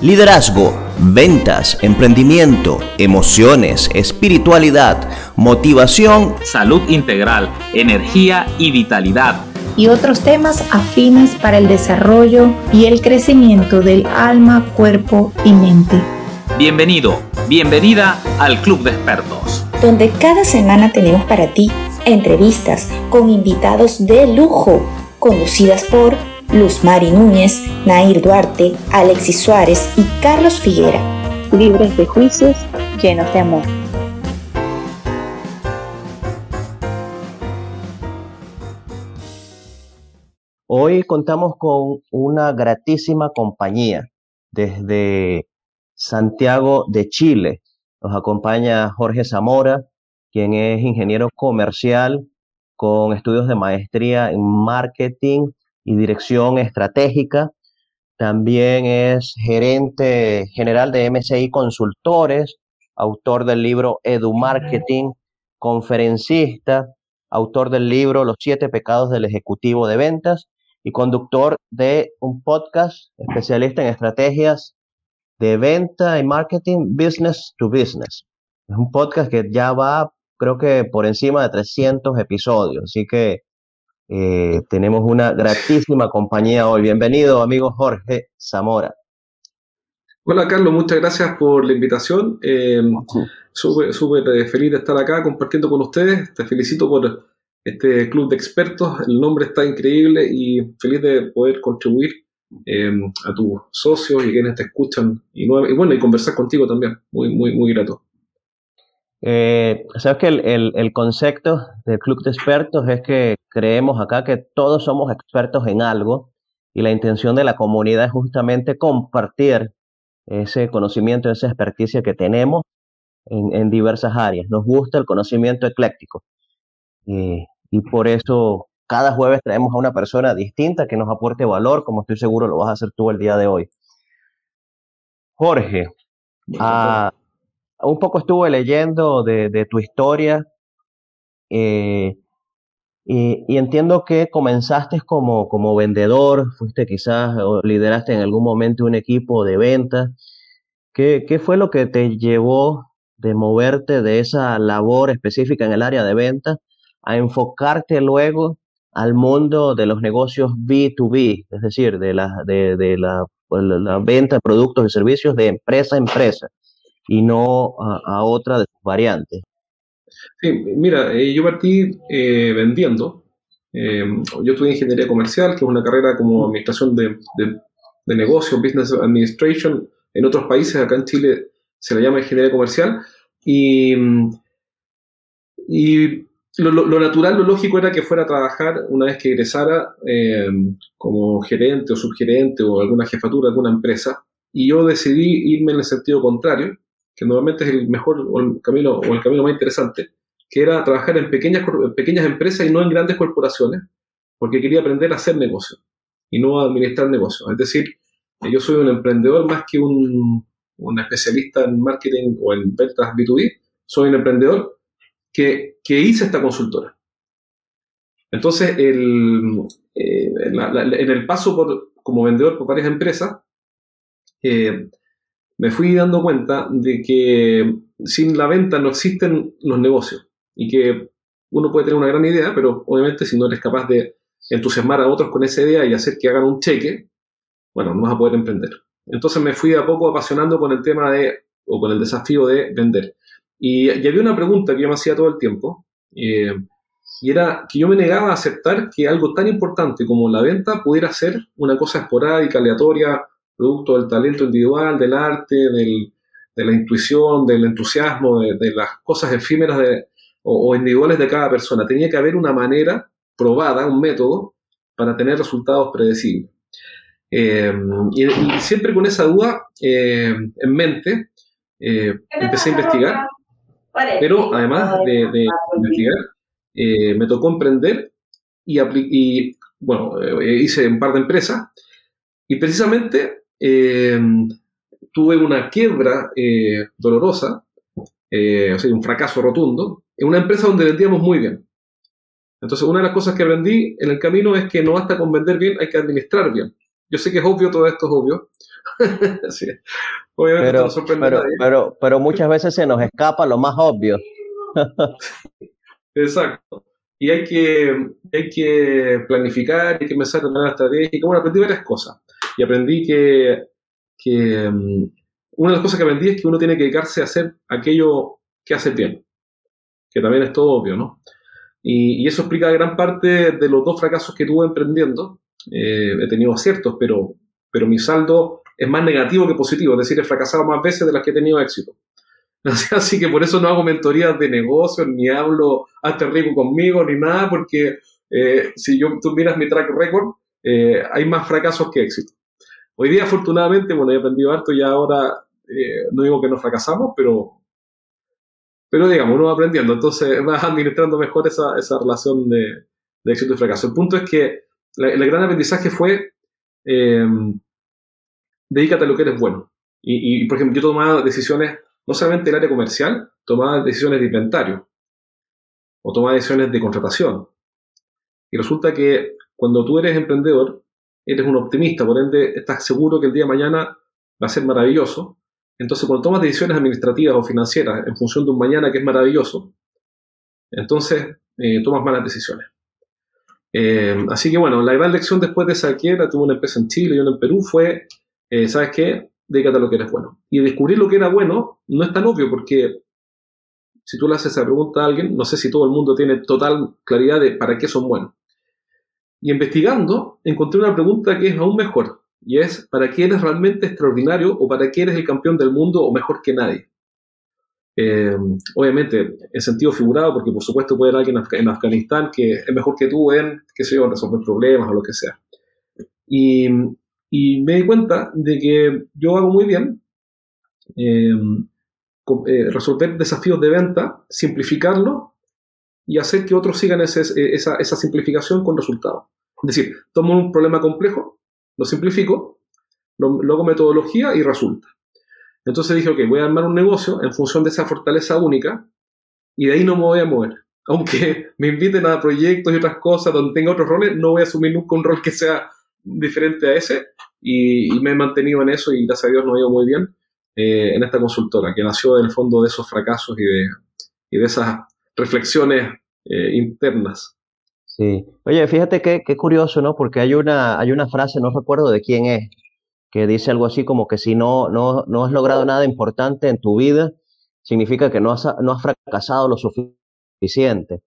Liderazgo, ventas, emprendimiento, emociones, espiritualidad, motivación, salud integral, energía y vitalidad. Y otros temas afines para el desarrollo y el crecimiento del alma, cuerpo y mente. Bienvenido, bienvenida al Club de Expertos. Donde cada semana tenemos para ti entrevistas con invitados de lujo, conducidas por Luz Mari Núñez, Nair Duarte, Alexis Suárez y Carlos Figuera. Libres de juicios, llenos de amor. Hoy contamos con una gratísima compañía desde Santiago de Chile. Nos acompaña Jorge Zamora, quien es ingeniero comercial con estudios de maestría en marketing y dirección estratégica. También es gerente general de MCI Consultores, autor del libro Edu Marketing, conferencista, autor del libro Los siete pecados del ejecutivo de ventas y conductor de un podcast especialista en estrategias de venta y marketing business to business. Es un podcast que ya va, creo que por encima de 300 episodios, así que eh, tenemos una gratísima compañía hoy. Bienvenido, amigo Jorge Zamora. Hola, Carlos, muchas gracias por la invitación. Eh, súper eh, feliz de estar acá compartiendo con ustedes. Te felicito por este club de expertos. El nombre está increíble y feliz de poder contribuir a tus socios y quienes te escuchan y, y, bueno, y conversar contigo también. Muy, muy, muy grato. Eh, Sabes que el, el, concepto del club de expertos es que creemos acá que todos somos expertos en algo y la intención de la comunidad es justamente compartir ese conocimiento, esa experticia que tenemos en, en diversas áreas. Nos gusta el conocimiento ecléctico eh, y por eso cada jueves traemos a una persona distinta que nos aporte valor, como estoy seguro lo vas a hacer tú el día de hoy. Jorge, a, un poco estuve leyendo de, tu historia eh, y, entiendo que comenzaste como, vendedor, fuiste quizás o lideraste en algún momento un equipo de ventas. ¿Qué, ¿Qué fue lo que te llevó de moverte de esa labor específica en el área de ventas a enfocarte luego al mundo de los negocios B2B, es decir, de la, de, de la venta de productos y servicios de empresa a empresa? Y no a, otra de variantes. Sí, mira, eh, yo partí eh, vendiendo. Eh, yo estudié ingeniería comercial, que es una carrera como administración de, de, negocios, business administration. En otros países, acá en Chile, se le llama ingeniería comercial. Y, y lo, lo, natural, lo lógico era que fuera a trabajar una vez que egresara como gerente o subgerente o alguna jefatura de alguna empresa. Y yo decidí irme en el sentido contrario que normalmente es el mejor o el camino, o el camino más interesante, que era trabajar en pequeñas, pequeñas empresas y no en grandes corporaciones, porque quería aprender a hacer negocio y no a administrar negocios. Es decir, yo soy un emprendedor más que un, un especialista en marketing o en ventas B2B, soy un emprendedor que, que hice esta consultora. Entonces, el, eh, en, el paso por, como vendedor por varias empresas, eh, me fui dando cuenta de que sin la venta no existen los negocios y que uno puede tener una gran idea, pero obviamente si no eres capaz de entusiasmar a otros con esa idea y hacer que hagan un cheque, bueno, no vas a poder emprender. Entonces me fui a poco apasionando con el tema de, o con el desafío de vender. Y, había una pregunta que yo me hacía todo el tiempo, eh, y era que yo me negaba a aceptar que algo tan importante como la venta pudiera ser una cosa esporádica, aleatoria, producto del talento individual, del arte, del, de la intuición, del entusiasmo, de, las cosas efímeras de, o, individuales de cada persona. Tenía que haber una manera probada, un método, para tener resultados predecibles. Eh, y, siempre con esa duda eh, en mente, eh, empecé a investigar, pero además de, investigar, me tocó emprender y, y bueno, hice un par de empresas. Y precisamente eh, tuve una quiebra eh, dolorosa, eh, o sea, un fracaso rotundo, en una empresa donde vendíamos muy bien. Entonces, una de las cosas que aprendí en el camino es que no basta con vender bien, hay que administrar bien. Yo sé que es obvio, todo esto es obvio, Obviamente pero, pero, pero, pero, muchas veces se nos escapa lo más obvio. Exacto. Y hay que, hay que planificar, hay que pensar de manera estratégica. Bueno, aprendí varias cosas. Y aprendí que, que mm, una de las cosas que aprendí es que uno tiene que dedicarse a hacer aquello que hace bien. Que también es todo obvio, ¿no? Y, eso explica gran parte de los dos fracasos que tuve emprendiendo. Eh, he tenido aciertos, pero, pero mi saldo es más negativo que positivo, es decir, he fracasado más veces de las que he tenido éxito. Así que por eso no hago mentorías de negocios, ni hablo hasta rico conmigo, ni nada, porque eh, si yo, tú miras mi track record, eh, hay más fracasos que éxitos. Hoy día, afortunadamente, bueno, he aprendido harto y ahora no digo que no fracasamos, pero pero digamos, uno va aprendiendo, entonces vas administrando mejor esa, esa relación de, de, éxito y fracaso. El punto es que el gran aprendizaje fue, eh, dedícate a lo que eres bueno. Y, y, por ejemplo, yo tomaba decisiones, no solamente en el área comercial, tomaba decisiones de inventario, o tomaba decisiones de contratación. Y resulta que cuando tú eres emprendedor, eres un optimista, por ende estás seguro que el día de mañana va a ser maravilloso, entonces, cuando tomas decisiones administrativas o financieras en función de un mañana que es maravilloso, entonces eh, tomas malas decisiones. Eh, así que bueno, la gran lección después de esa quiebra, tuve una empresa en Chile y una en Perú, fue, eh, ¿sabes qué? Dedícate a lo que eres bueno. Y descubrir lo que era bueno no es tan obvio porque si tú le haces esa pregunta a alguien, no sé si todo el mundo tiene total claridad de para qué son buenos. Y investigando, encontré una pregunta que es aún mejor y es ¿para qué eres realmente extraordinario o para qué eres el campeón del mundo o mejor que nadie? Eh, obviamente, en sentido figurado, porque por supuesto puede haber alguien en, Afganistán que es mejor que tú en, qué sé yo, resolver problemas o lo que sea. Y, me di cuenta de que yo hago muy bien eh, eh, resolver desafíos de venta, simplificarlo y hacer que otros sigan esa, esa simplificación con resultados. Es decir, tomo un problema complejo, lo simplifico, lo, hago metodología y resulta. Entonces dije, ok, voy a armar un negocio en función de esa fortaleza única y de ahí no me voy a mover. Aunque me inviten a proyectos y otras cosas donde tenga otros roles, no voy a asumir nunca un rol que sea diferente a ese y, me he mantenido en eso y gracias a Dios nos ha ido muy bien eh, en esta consultora que nació del fondo de esos fracasos y de, y de esas reflexiones eh, internas. Sí. Oye, fíjate qué, qué curioso, ¿no? Porque hay una, hay una frase, no recuerdo de quién es, que dice algo así como que si no, no, no has logrado nada importante en tu vida, significa que no has, no has fracasado lo suficiente.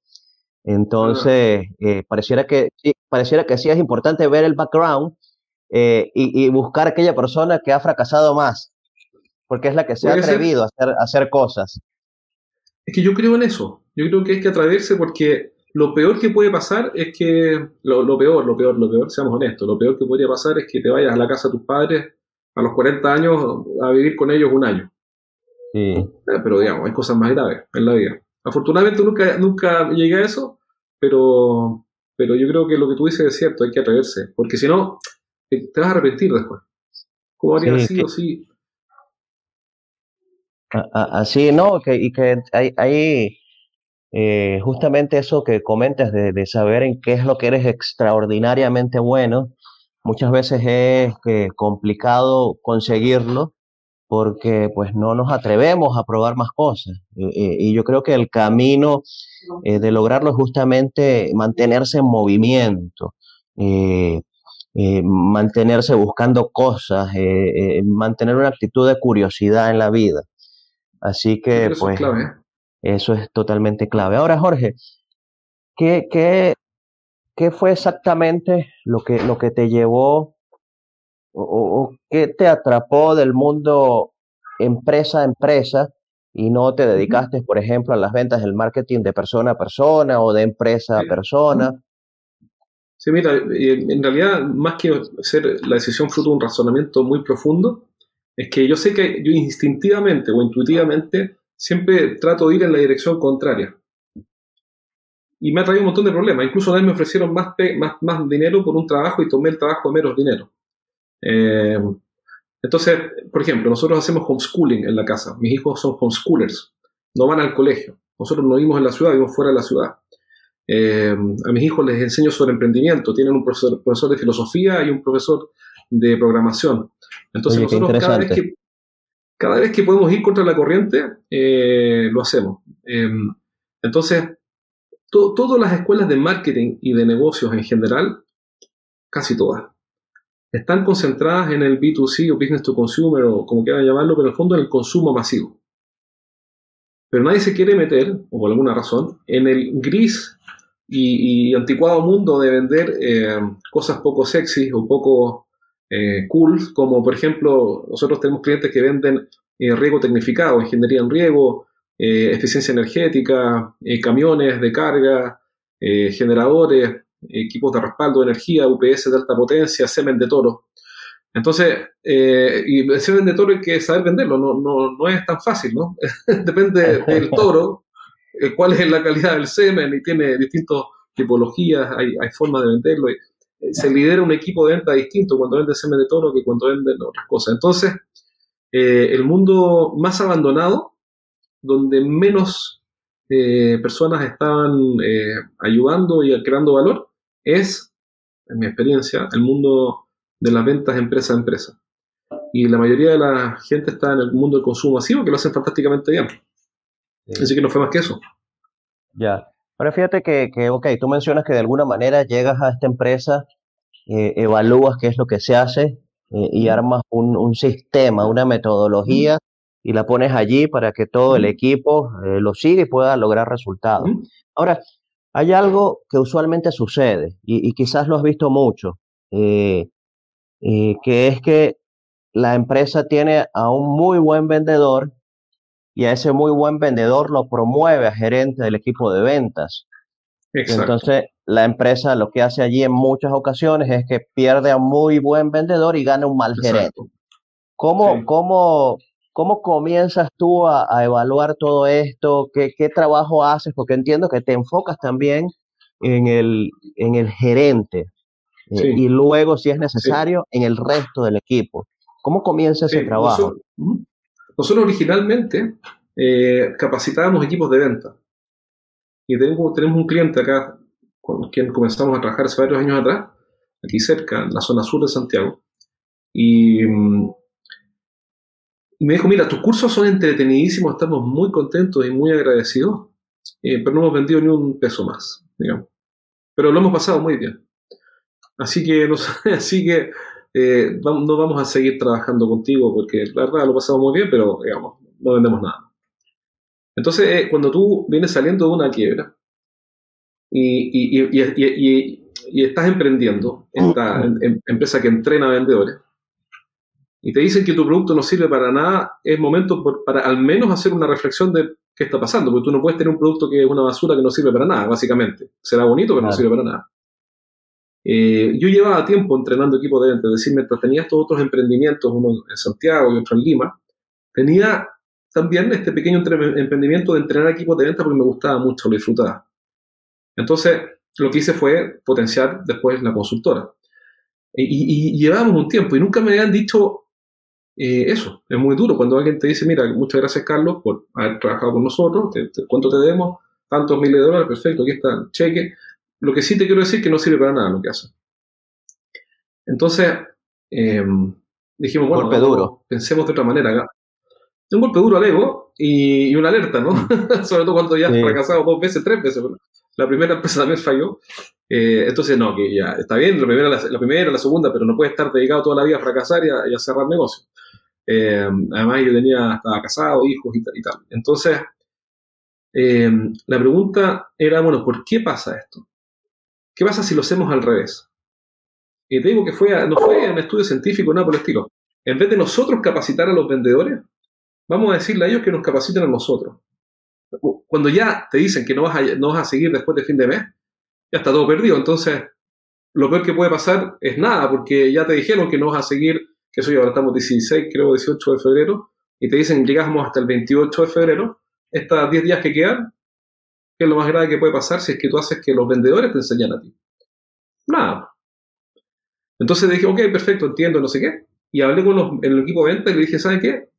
Entonces, eh, pareciera, que, sí, pareciera que sí es importante ver el background eh, y, y, buscar aquella persona que ha fracasado más, porque es la que se ha atrevido a hacer, a hacer cosas. Es que yo creo en eso. Yo creo que hay que atreverse porque lo peor que puede pasar es que, lo, peor, lo peor, lo peor, seamos honestos, lo peor que podría pasar es que te vayas a la casa de tus padres a los 40 años a vivir con ellos un año. Eh, pero digamos, hay cosas más graves en la vida. Afortunadamente nunca, nunca llegué a eso, pero, pero yo creo que lo que tú dices es cierto, hay que atreverse, porque si no, te vas a arrepentir después. ¿Cómo habría sido si... Así, no, que, y que hay, hay eh, justamente eso que comentas de, saber en qué es lo que eres extraordinariamente bueno, muchas veces es eh, complicado conseguirlo porque pues no nos atrevemos a probar más cosas. y yo creo que el camino eh, de lograrlo es justamente mantenerse en movimiento, mantenerse buscando cosas, mantener una actitud de curiosidad en la vida. Así que pues... Eso es totalmente clave. Ahora, Jorge, ¿qué, qué, qué fue exactamente lo que, lo que te llevó o, qué te atrapó del mundo empresa a empresa y no te dedicaste, por ejemplo, a las ventas del marketing de persona a persona o de empresa a persona? Sí, mira, en realidad, más que ser la decisión fruto de un razonamiento muy profundo, es que yo sé que yo instintivamente o intuitivamente siempre trato de ir en la dirección contraria. Y me ha traído un montón de problemas. Incluso una vez me ofrecieron más, más, más dinero por un trabajo y tomé el trabajo de menos dinero. Eh, entonces, por ejemplo, nosotros hacemos homeschooling en la casa. Mis hijos son homeschoolers. No van al colegio. Nosotros no vivimos en la ciudad, vivimos fuera de la ciudad. Eh, a mis hijos les enseño sobre emprendimiento. Tienen un profesor, profesor, de filosofía y un profesor de programación. Entonces nosotros cada vez, que, cada vez que podemos ir contra la corriente, eh, lo hacemos. Em, entonces, todas las escuelas de marketing y de negocios en general, casi todas, están concentradas en el B2C o Business to Consumer o como quieran llamarlo, pero en el fondo en el consumo masivo. Pero nadie se quiere meter, o por alguna razón, en el gris y, anticuado mundo de vender eh, cosas poco sexy o poco eh, cool, como por ejemplo, nosotros tenemos clientes que venden eh, riego tecnificado, ingeniería en riego, eficiencia energética, camiones de carga, generadores, equipos de respaldo de energía, UPS de alta potencia, semen de toro. Entonces, eh, y el semen de toro hay que saber venderlo, no, no, no es tan fácil, ¿no? Depende del toro, eh, cuál es la calidad del semen y tiene distintas tipologías, hay, hay formas de venderlo. Y, eh, se lidera un equipo de venta distinto cuando vende semen de toro que cuando venden otras cosas. Entonces, el mundo más abandonado, donde menos personas estaban ayudando y creando valor, es, en mi experiencia, el mundo de las ventas empresa a empresa. Y la mayoría de la gente está en el mundo del consumo masivo, que lo hacen fantásticamente bien. Así que no fue más que eso. Ya. Pero fíjate que, que, ok, tú mencionas que de alguna manera llegas a esta empresa, eh, evalúas qué es lo que se hace eh, y armas un, un, sistema, una metodología y la pones allí para que todo el equipo eh, lo siga y pueda lograr resultados. Ahora, hay algo que usualmente sucede y, y quizás lo has visto mucho que es que la empresa tiene a un muy buen vendedor y a ese muy buen vendedor lo promueve a gerente del equipo de ventas. Entonces, la empresa lo que hace allí en muchas ocasiones es que pierde a un muy buen vendedor y gana un mal gerente. ¿Cómo, cómo, cómo comienzas tú a, evaluar todo esto? ¿Qué, ¿Qué, trabajo haces? Porque entiendo que te enfocas también en el, en el gerente. Eh, y luego, si es necesario, en el resto del equipo. ¿Cómo comienza ese trabajo? Nosotros, originalmente eh, capacitábamos equipos de venta. Y tenemos, tenemos un cliente acá con quien comenzamos a trabajar hace varios años atrás, aquí cerca, en la zona sur de Santiago. Y, mm, me dijo, mira, tus cursos son entretenidísimos, estamos muy contentos y muy agradecidos, eh, pero no hemos vendido ni un peso más, digamos. Pero lo hemos pasado muy bien. Así que, así que eh, no vamos a seguir trabajando contigo porque la verdad lo pasamos muy bien, pero digamos, no vendemos nada. Entonces, eh, cuando tú vienes saliendo de una quiebra y, y, estás emprendiendo, esta empresa que entrena vendedores, y te dicen que tu producto no sirve para nada, es momento para al menos hacer una reflexión de qué está pasando, porque tú no puedes tener un producto que es una basura que no sirve para nada, básicamente. Será bonito, pero no sirve para nada. Eh, yo llevaba tiempo entrenando equipos de venta, es decir, mientras tenía estos otros emprendimientos, uno en Santiago y otro en Lima, tenía también este pequeño emprendimiento de entrenar equipos de venta porque me gustaba mucho, lo disfrutaba. Entonces, lo que hice fue potenciar después la consultora. Y, llevábamos un tiempo y nunca me habían dicho eh, eso. Es muy duro cuando alguien te dice, mira, muchas gracias Carlos por haber trabajado con nosotros, ¿cuánto te debemos? Tantos miles de dólares, perfecto, aquí está el cheque lo que sí te quiero decir es que no sirve para nada lo que hace. Entonces, eh, dijimos, bueno, duro. pensemos de otra manera acá. Un golpe duro al ego y, una alerta, ¿no? Sobre todo cuando ya has fracasado dos veces, tres veces. La primera empresa también falló. Eh, entonces, no, que ya está bien, la primera, la, primera, la segunda, pero no puedes estar dedicado toda la vida a fracasar y a, cerrar negocios. Eh, además, yo tenía, estaba casado, hijos y tal. Y tal. Entonces, la pregunta era, bueno, ¿por qué pasa esto? ¿Qué pasa si lo hacemos al revés? Y te digo que fue, no fue un estudio científico, nada por el estilo. En vez de nosotros capacitar a los vendedores, vamos a decirle a ellos que nos capaciten a nosotros. Cuando ya te dicen que no vas a, no vas a seguir después de fin de mes, ya está todo perdido. Entonces, lo peor que puede pasar es nada, porque ya te dijeron que no vas a seguir, que eso ya ahora estamos 16, creo 18 de febrero, y te dicen llegamos hasta el 28 de febrero, estas 10 días que quedan, ¿Qué es lo más grave que puede pasar si es que tú haces que los vendedores te enseñan a ti? Nada. Entonces dije, ok, perfecto, entiendo, no sé qué. Y hablé con el equipo de venta y le dije, ¿saben qué?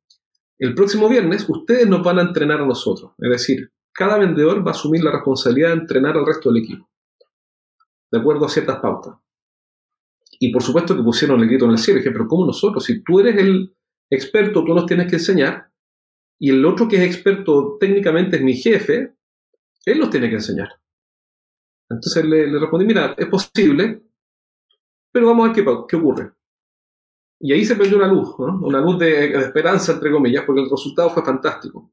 El próximo viernes ustedes nos van a entrenar a nosotros. Es decir, cada vendedor va a asumir la responsabilidad de entrenar al resto del equipo. De acuerdo a ciertas pautas. y por supuesto que pusieron el grito en el cielo. dije, pero ¿cómo nosotros? Si tú eres el experto, tú nos tienes que enseñar. Y el otro que es experto técnicamente es mi jefe, él nos tiene que enseñar. Entonces le, respondí, mira, es posible, pero vamos a ver qué, qué ocurre. Y ahí se prendió una luz, una luz de, esperanza, entre comillas, porque el resultado fue fantástico.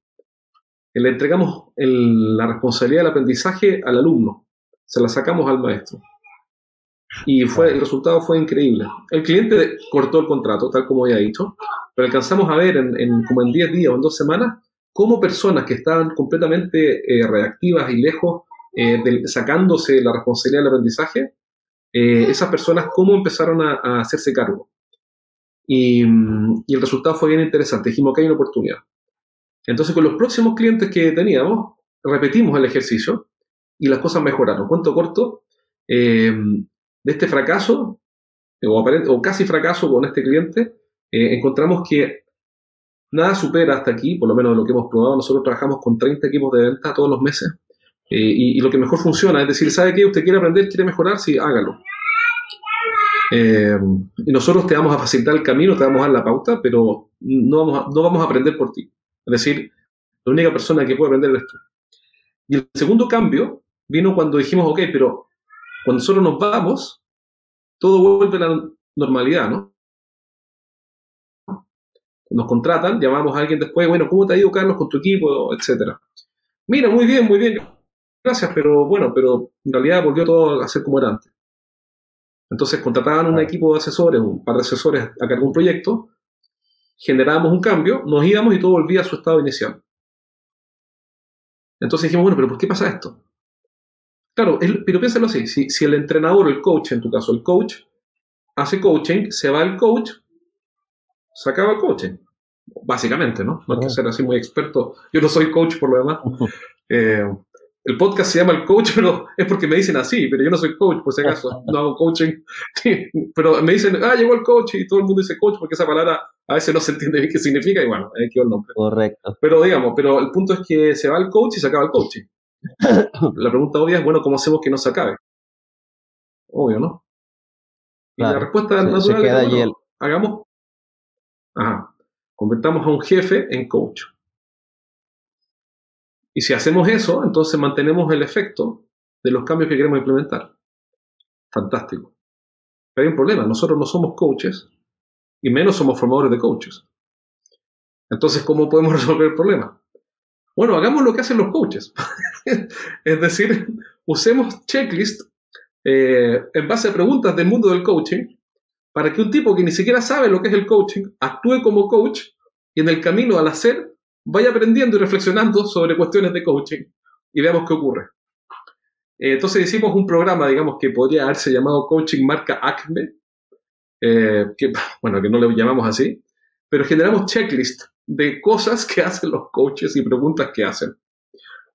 Le entregamos la responsabilidad del aprendizaje al alumno, se la sacamos al maestro. Y fue, el resultado fue increíble. El cliente cortó el contrato, tal como había dicho, pero alcanzamos a ver en, como en 10 días o en 2 semanas cómo personas que estaban completamente eh, reactivas y lejos, eh, sacándose la responsabilidad del aprendizaje, eh, esas personas cómo empezaron a, hacerse cargo. Y, y, el resultado fue bien interesante. Dijimos que hay una oportunidad. Entonces, con los próximos clientes que teníamos, repetimos el ejercicio y las cosas mejoraron. Cuento corto, de este fracaso, o, casi fracaso con este cliente, eh, encontramos que nada supera hasta aquí, por lo menos lo que hemos probado. Nosotros trabajamos con 30 equipos de venta todos los meses. Eh, y, lo que mejor funciona es decir, ¿sabe qué? ¿Usted quiere aprender, quiere mejorar? Sí, hágalo. Eh, y nosotros te vamos a facilitar el camino, te vamos a dar la pauta, pero no vamos, a, no vamos a aprender por ti. Es decir, la única persona que puede aprender es tú. Y el segundo cambio vino cuando dijimos, ok, pero cuando nosotros nos vamos, todo vuelve a la normalidad, ¿no? Nos contratan, llamamos a alguien después, bueno, ¿cómo te ha ido, Carlos, con tu equipo, etcétera? Mira, muy bien, muy bien, gracias, pero bueno, pero en realidad volvió todo a ser como era antes. Entonces contrataban un equipo de asesores, un par de asesores a cargo de un proyecto, generábamos un cambio, nos íbamos y todo volvía a su estado inicial. Entonces dijimos, bueno, pero ¿por qué pasa esto? Claro, pero piénsalo así, si, el entrenador, el coach, en tu caso, el coach, hace coaching, se va el coach, se acaba el coaching. Básicamente, ¿no? No hay que ser así muy experto. Yo no soy coach por lo demás. Eh, el podcast se llama El Coach, pero es porque me dicen así, pero yo no soy coach, por si acaso. No hago coaching. pero me dicen, ah, llegó el coach, y todo el mundo dice coach, porque esa palabra a veces no se entiende bien qué significa, y bueno, ahí quedó el nombre. Correcto. Pero digamos, pero el punto es que se va el coach y se acaba el coaching. la pregunta obvia es, bueno, ¿cómo hacemos que no se acabe? Obvio, ¿no? Y la respuesta natural es, bueno, hagamos, convertamos a un jefe en coach. Y si hacemos eso, entonces mantenemos el efecto de los cambios que queremos implementar. Fantástico. Pero hay un problema, nosotros no somos coaches y menos somos formadores de coaches. Entonces, ¿cómo podemos resolver el problema? Bueno, hagamos lo que hacen los coaches. es decir, usemos checklist eh, en base a preguntas del mundo del coaching para que un tipo que ni siquiera sabe lo que es el coaching actúe como coach y en el camino al hacer vaya aprendiendo y reflexionando sobre cuestiones de coaching y veamos qué ocurre. Eh, entonces hicimos un programa, digamos, que podría haberse llamado Coaching Marca ACME, eh, que, bueno, que no le llamamos así, pero generamos checklist de cosas que hacen los coaches y preguntas que hacen.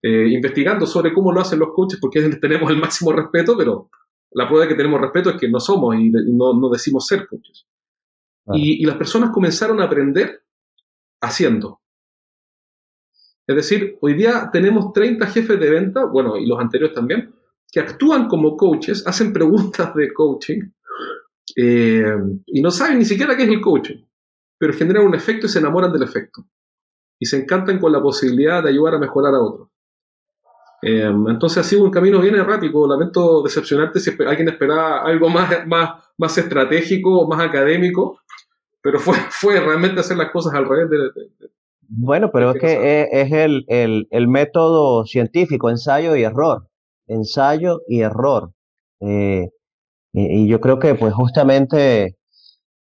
Eh, investigando sobre cómo lo hacen los coaches, porque tenemos el máximo respeto, pero la prueba de que tenemos respeto es que no somos y, no, decimos ser coaches. Y, las personas comenzaron a aprender haciendo. Es decir, hoy día tenemos 30 jefes de venta, bueno, y los anteriores también, que actúan como coaches, hacen preguntas de coaching eh, y no saben ni siquiera qué es el coaching pero generan un efecto y se enamoran del efecto. Y se encantan con la posibilidad de ayudar a mejorar a otros. Em, entonces ha sido un camino bien errático. Lamento decepcionarte si alguien esperaba algo más, más, más estratégico, más académico, pero fue, fue realmente hacer las cosas al revés de, bueno, pero es que es, el, el, el, método científico, ensayo y error. Ensayo y error. Eh, y, yo creo que pues justamente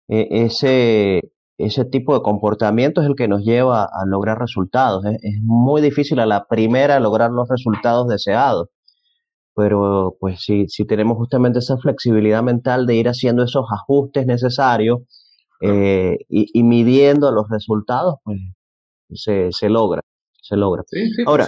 eh, ese, ese tipo de comportamiento es el que nos lleva a lograr resultados. Es, muy difícil a la primera lograr los resultados deseados, pero pues si, si tenemos justamente esa flexibilidad mental de ir haciendo esos ajustes necesarios eh, y, midiendo los resultados, pues se, se logra, se logra. Ahora,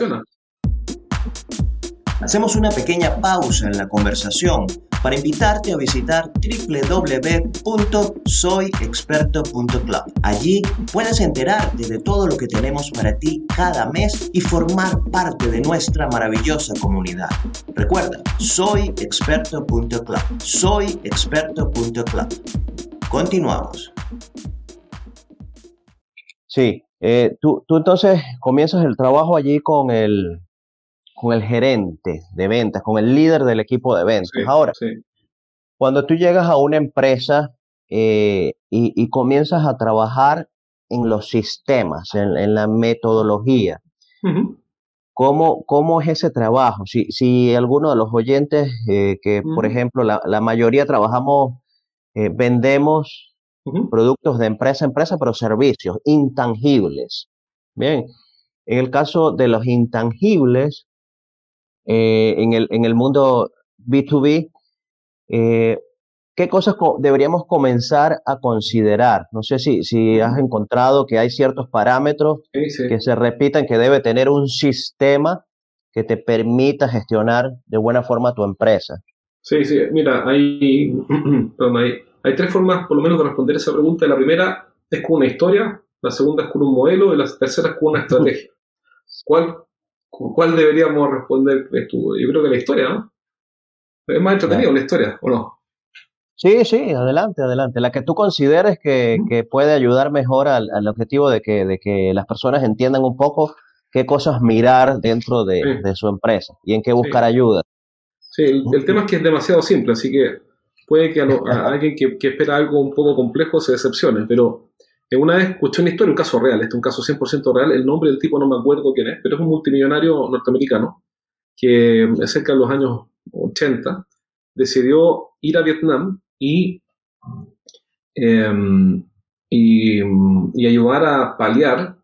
hacemos una pequeña pausa en la conversación para invitarte a visitar www.soyexperto.club. Allí puedes enterarte de todo lo que tenemos para ti cada mes y formar parte de nuestra maravillosa comunidad. Recuerda, soyexperto.club. Soyexperto.club. Continuamos. Sí, eh, tú, tú entonces comienzas el trabajo allí con el, con el gerente de ventas, con el líder del equipo de ventas. Ahora, cuando tú llegas a una empresa eh, y, comienzas a trabajar en los sistemas, en, la metodología, ¿cómo, es ese trabajo? Si, si alguno de los oyentes, eh, que por ejemplo la, mayoría trabajamos, eh, vendemos productos de empresa a empresa, pero servicios intangibles. Bien, en el caso de los intangibles, eh, en, el, en el mundo B2B, eh, ¿qué cosas deberíamos comenzar a considerar? No sé si, si has encontrado que hay ciertos parámetros que se repitan, que debe tener un sistema que te permita gestionar de buena forma tu empresa. Sí, sí, mira, hay, hay, hay tres formas por lo menos de responder esa pregunta. La primera es con una historia, la segunda es con un modelo y la tercera es con una estrategia. ¿Cuál ¿Cuál deberíamos responder tú? Yo creo que la historia, ¿no? Es más entretenido la historia, ¿o no? Sí, sí, adelante, adelante. La que tú consideres que, puede ayudar mejor al, objetivo de que, de que las personas entiendan un poco qué cosas mirar dentro de, su empresa y en qué buscar ayuda. Sí, el, tema es que es demasiado simple, así que puede que a, alguien que, que, espera algo un poco complejo se decepcione, pero una vez escuché una historia, un caso real, este es un caso 100% real, el nombre del tipo no me acuerdo quién es, pero es un multimillonario norteamericano que cerca de los años 80 decidió ir a Vietnam y, em, y, ayudar a paliar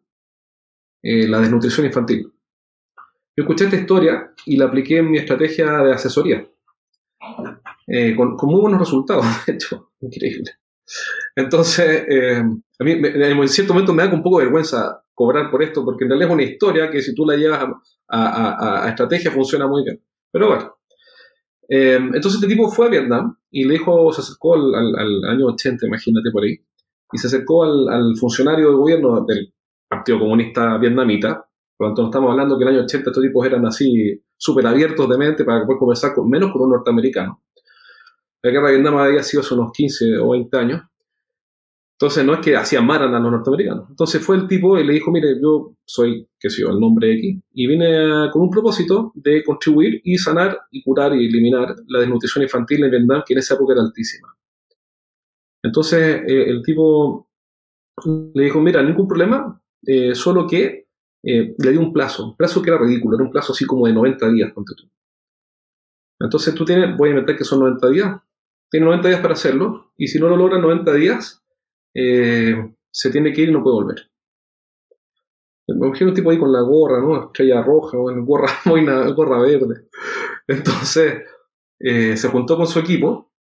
eh, la desnutrición infantil. Yo escuché esta historia y la apliqué en mi estrategia de asesoría, eh, con, muy buenos resultados, de hecho, increíble. Entonces, eh, a mí en cierto momento me da un poco de vergüenza cobrar por esto, porque en realidad es una historia que si tú la llevas a, estrategia funciona muy bien. Pero bueno. Eh, entonces este tipo fue a Vietnam y le dijo, se acercó al, año 80, imagínate por ahí, y se acercó al, funcionario de gobierno del Partido Comunista Vietnamita. Por lo tanto, estamos hablando que en el año 80 estos tipos eran así súper abiertos de mente para poder conversar con, menos con un norteamericano. La guerra de Vietnam había sido hace unos 15 o 20 años. Entonces no es que hacían maran a los norteamericanos. Entonces fue el tipo y le dijo, mire, yo soy, qué sé yo, el nombre X, y vine con un propósito de contribuir y sanar y curar y eliminar la desnutrición infantil en Vietnam, que en esa época era altísima. Entonces eh, el tipo le dijo, mira, ningún problema, eh, solo que eh, le dio un plazo, un plazo que era ridículo, era un plazo así como de 90 días, ponte tú. Entonces tú tienes, voy a inventar que son 90 días, tiene 90 días para hacerlo, y si no lo logra en 90 días, eh, se tiene que ir y no puede volver. Me imagino un tipo ahí con la gorra, ¿no? Estrella roja, o gorra, gorra verde. Entonces, eh, se juntó con su equipo,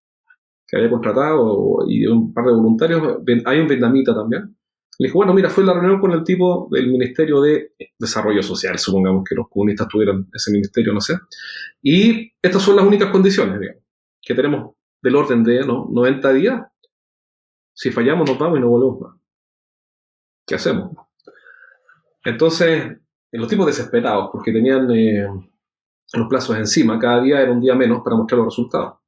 que había contratado, y un par de voluntarios. Hay un vietnamita también. Le dijo, bueno, mira, fue la reunión con el tipo del Ministerio de Desarrollo Social, supongamos que los comunistas tuvieran ese ministerio, no sé. Y estas son las únicas condiciones, digamos, que tenemos del orden de ¿no? 90 días. Si fallamos nos vamos y no volvemos más. ¿Qué hacemos? Entonces, los tipos desesperados, porque tenían eh, los plazos encima, cada día era un día menos para mostrar los resultados.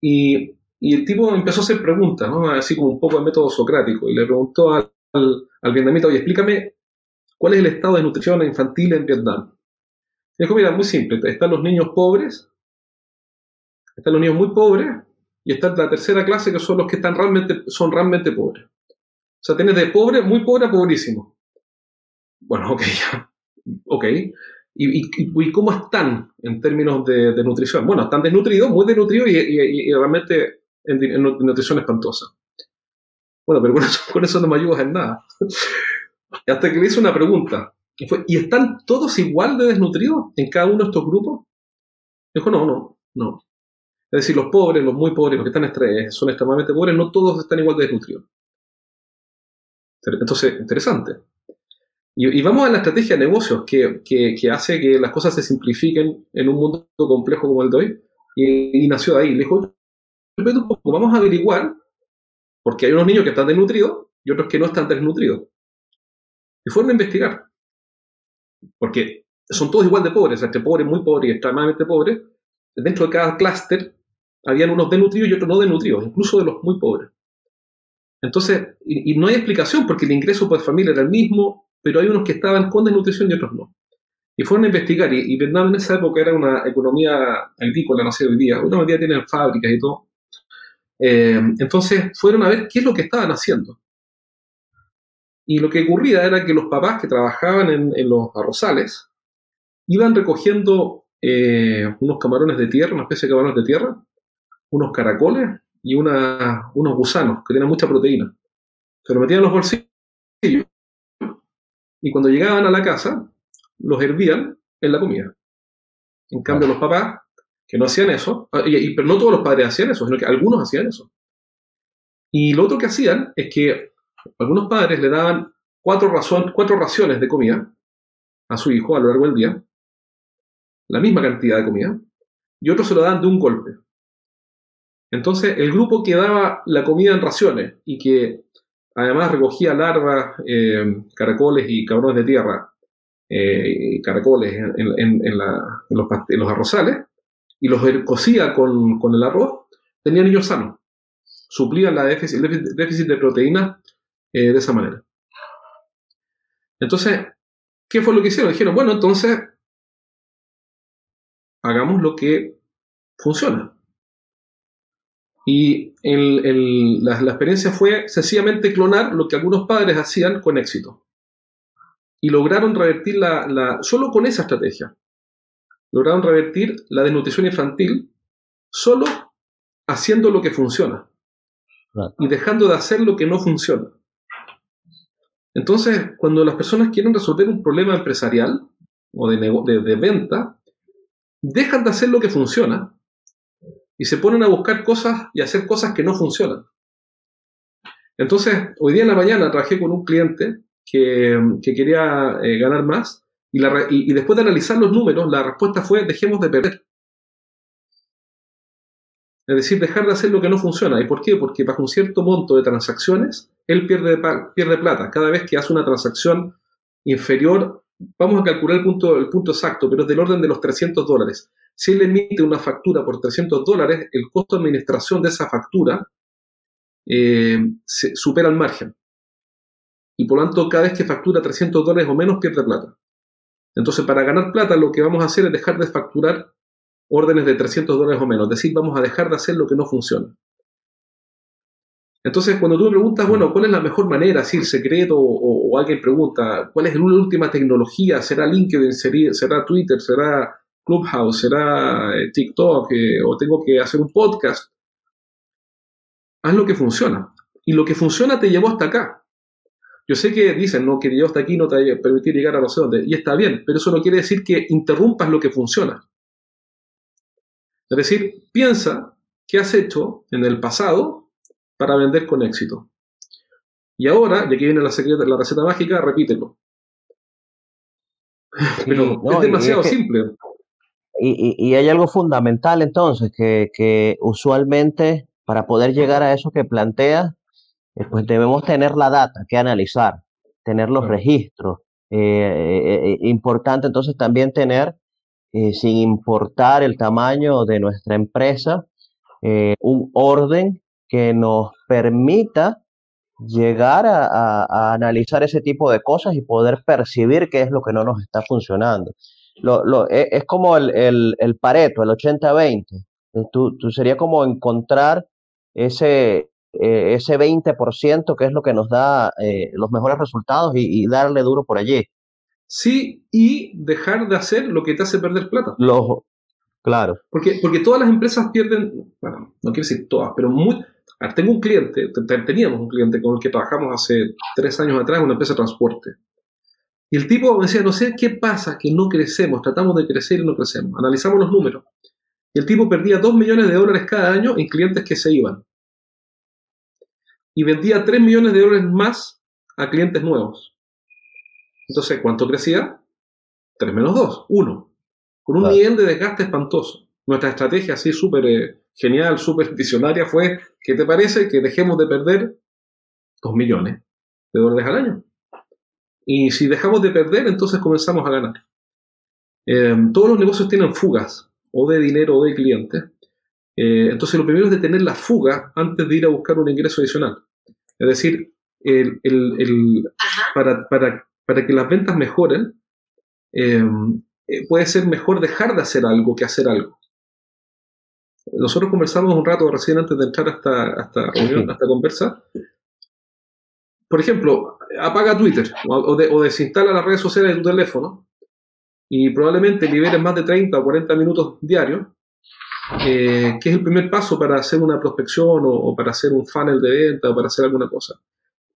Y, el tipo empezó a hacer preguntas, así como un poco de método socrático, y le preguntó al, al, vietnamita, oye, explícame cuál es el estado de nutrición infantil en Vietnam. Y dijo, mira, muy simple, están los niños pobres están los niños muy pobres y está la tercera clase que son los que están realmente, son realmente pobres. O sea, tienes de pobre, muy pobre a pobrísimo. Bueno, ok, ya. Ok. ¿Y, y, cómo están en términos de, nutrición? Bueno, están desnutridos, muy desnutridos y, realmente en, nutrición espantosa. Bueno, pero con eso, no me ayudas en nada. Hasta que le hice una pregunta. Y, fue, ¿Y están todos igual de desnutridos en cada uno de estos grupos? Dijo, no, no, no. Es decir, los pobres, los muy pobres, los que están son extremadamente pobres, no todos están igual de desnutridos. Entonces, interesante. Y, vamos a la estrategia de negocios que, hace que las cosas se simplifiquen en un mundo complejo como el de hoy. y, nació de ahí. Le dijo, vamos a averiguar, porque hay unos niños que están desnutridos y otros que no están desnutridos. Y fueron a investigar. Porque son todos igual de pobres, entre pobres, muy pobres y extremadamente pobres. Dentro de cada clúster habían unos desnutridos y otros no desnutridos, incluso de los muy pobres. Entonces, y, no hay explicación porque el ingreso por familia era el mismo, pero hay unos que estaban con desnutrición y otros no. Y fueron a investigar, y, Vietnam en esa época era una economía agrícola, no sé, hoy día. Hoy día tienen fábricas y todo. Eh, entonces fueron a ver qué es lo que estaban haciendo. Y lo que ocurría era que los papás que trabajaban en, los arrozales iban recogiendo eh, unos camarones de tierra, una especie de camarones de tierra, unos caracoles y unos gusanos que tienen mucha proteína. Se lo metían en los bolsillos y cuando llegaban a la casa los hervían en la comida. En cambio, los papás que no hacían eso, ah, y, pero no todos los padres hacían eso, sino que algunos hacían eso. Y lo otro que hacían es que algunos padres le daban cuatro, cuatro raciones de comida a su hijo a lo largo del día, la misma cantidad de comida, y otros se lo daban de un golpe. Entonces, el grupo que daba la comida en raciones y que además recogía larvas, eh, caracoles y cabrones de tierra, caracoles en, los, arrozales, y los cocía con, el arroz, tenían niños sanos. Suplían la déficit, el déficit de proteínas eh, de esa manera. Entonces, ¿qué fue lo que hicieron? Dijeron, bueno, entonces hagamos lo que funciona. Y la, experiencia fue sencillamente clonar lo que algunos padres hacían con éxito. Y lograron revertir la, solo con esa estrategia, lograron revertir la desnutrición infantil solo haciendo lo que funciona y dejando de hacer lo que no funciona. Entonces, cuando las personas quieren resolver un problema empresarial o de, de venta, dejan de hacer lo que funciona y se ponen a buscar cosas y hacer cosas que no funcionan. Entonces, hoy día en la mañana trabajé con un cliente que, quería eh, ganar más y, después de analizar los números, la respuesta fue dejemos de perder. Es decir, dejar de hacer lo que no funciona. ¿Y por qué? Porque bajo un cierto monto de transacciones, él pierde, pierde plata. Cada vez que hace una transacción inferior, vamos a calcular el punto, el punto exacto, pero es del orden de los 300 dólares. Si él emite una factura por 300 dólares, el costo de administración de esa factura eh, supera el margen. Y por lo tanto, cada vez que factura 300 dólares o menos, pierde plata. Entonces, para ganar plata, lo que vamos a hacer es dejar de facturar órdenes de 300 dólares o menos. Es decir, vamos a dejar de hacer lo que no funciona. Entonces, cuando tú me preguntas, bueno, ¿cuál es la mejor manera? Si el secreto o, alguien pregunta, ¿cuál es la última tecnología? ¿Será LinkedIn? ¿Será Twitter? ¿Será Clubhouse, será eh, TikTok eh, o tengo que hacer un podcast. Haz lo que funciona. Y lo que funciona te llevó hasta acá. Yo sé que dicen, no, que llegó hasta aquí no te va a permitir llegar a no sé dónde. Y está bien, pero eso no quiere decir que interrumpas lo que funciona. Es decir, piensa qué has hecho en el pasado para vender con éxito. Y ahora, y aquí viene la, la receta mágica, repítelo. Pero es demasiado simple. Y, hay algo fundamental entonces, que, usualmente para poder llegar a eso que plantea, eh, pues debemos tener la data que analizar, tener los registros. Eh, eh, importante entonces también tener, sin importar el tamaño de nuestra empresa, un orden que nos permita llegar a, analizar ese tipo de cosas y poder percibir qué es lo que no nos está funcionando lo, e, es, como el, el, Pareto, el 80-20. Eh, tú, tú, sería como encontrar ese, eh, ese 20% que es lo que nos da eh, los mejores resultados y, darle duro por allí. Sí, y dejar de hacer lo que te hace perder plata. Lo, claro. Porque, porque todas las empresas pierden, bueno, no quiero decir todas, pero muy, tengo un cliente, teníamos un cliente con el que trabajamos hace tres años atrás, una empresa de transporte. Y el tipo decía, no sé qué pasa, que no crecemos, tratamos de crecer y no crecemos. Analizamos los números. Y el tipo perdía 2 millones de dólares cada año en clientes que se iban. Y vendía 3 millones de dólares más a clientes nuevos. Entonces, ¿cuánto crecía? 3 menos 2, 1. Con un nivel de desgaste espantoso. nuestra estrategia así súper eh, genial, súper visionaria fue, ¿qué te parece que dejemos de perder 2 millones de dólares al año? Y si dejamos de perder, entonces comenzamos a ganar. Em, todos los negocios tienen fugas, o de dinero o de clientes. Eh, entonces lo primero es detener la fuga antes de ir a buscar un ingreso adicional. Es decir, el, para, para, para, que las ventas mejoren, em, eh, puede ser mejor dejar de hacer algo que hacer algo. Nosotros conversamos un rato recién antes de entrar a esta, esta reunión, a esta conversa. Por ejemplo, apaga Twitter o, desinstala las redes sociales de tu teléfono y probablemente liberes más de 30 o 40 minutos diarios, eh, que es el primer paso para hacer una prospección o, para hacer un funnel de venta o para hacer alguna cosa.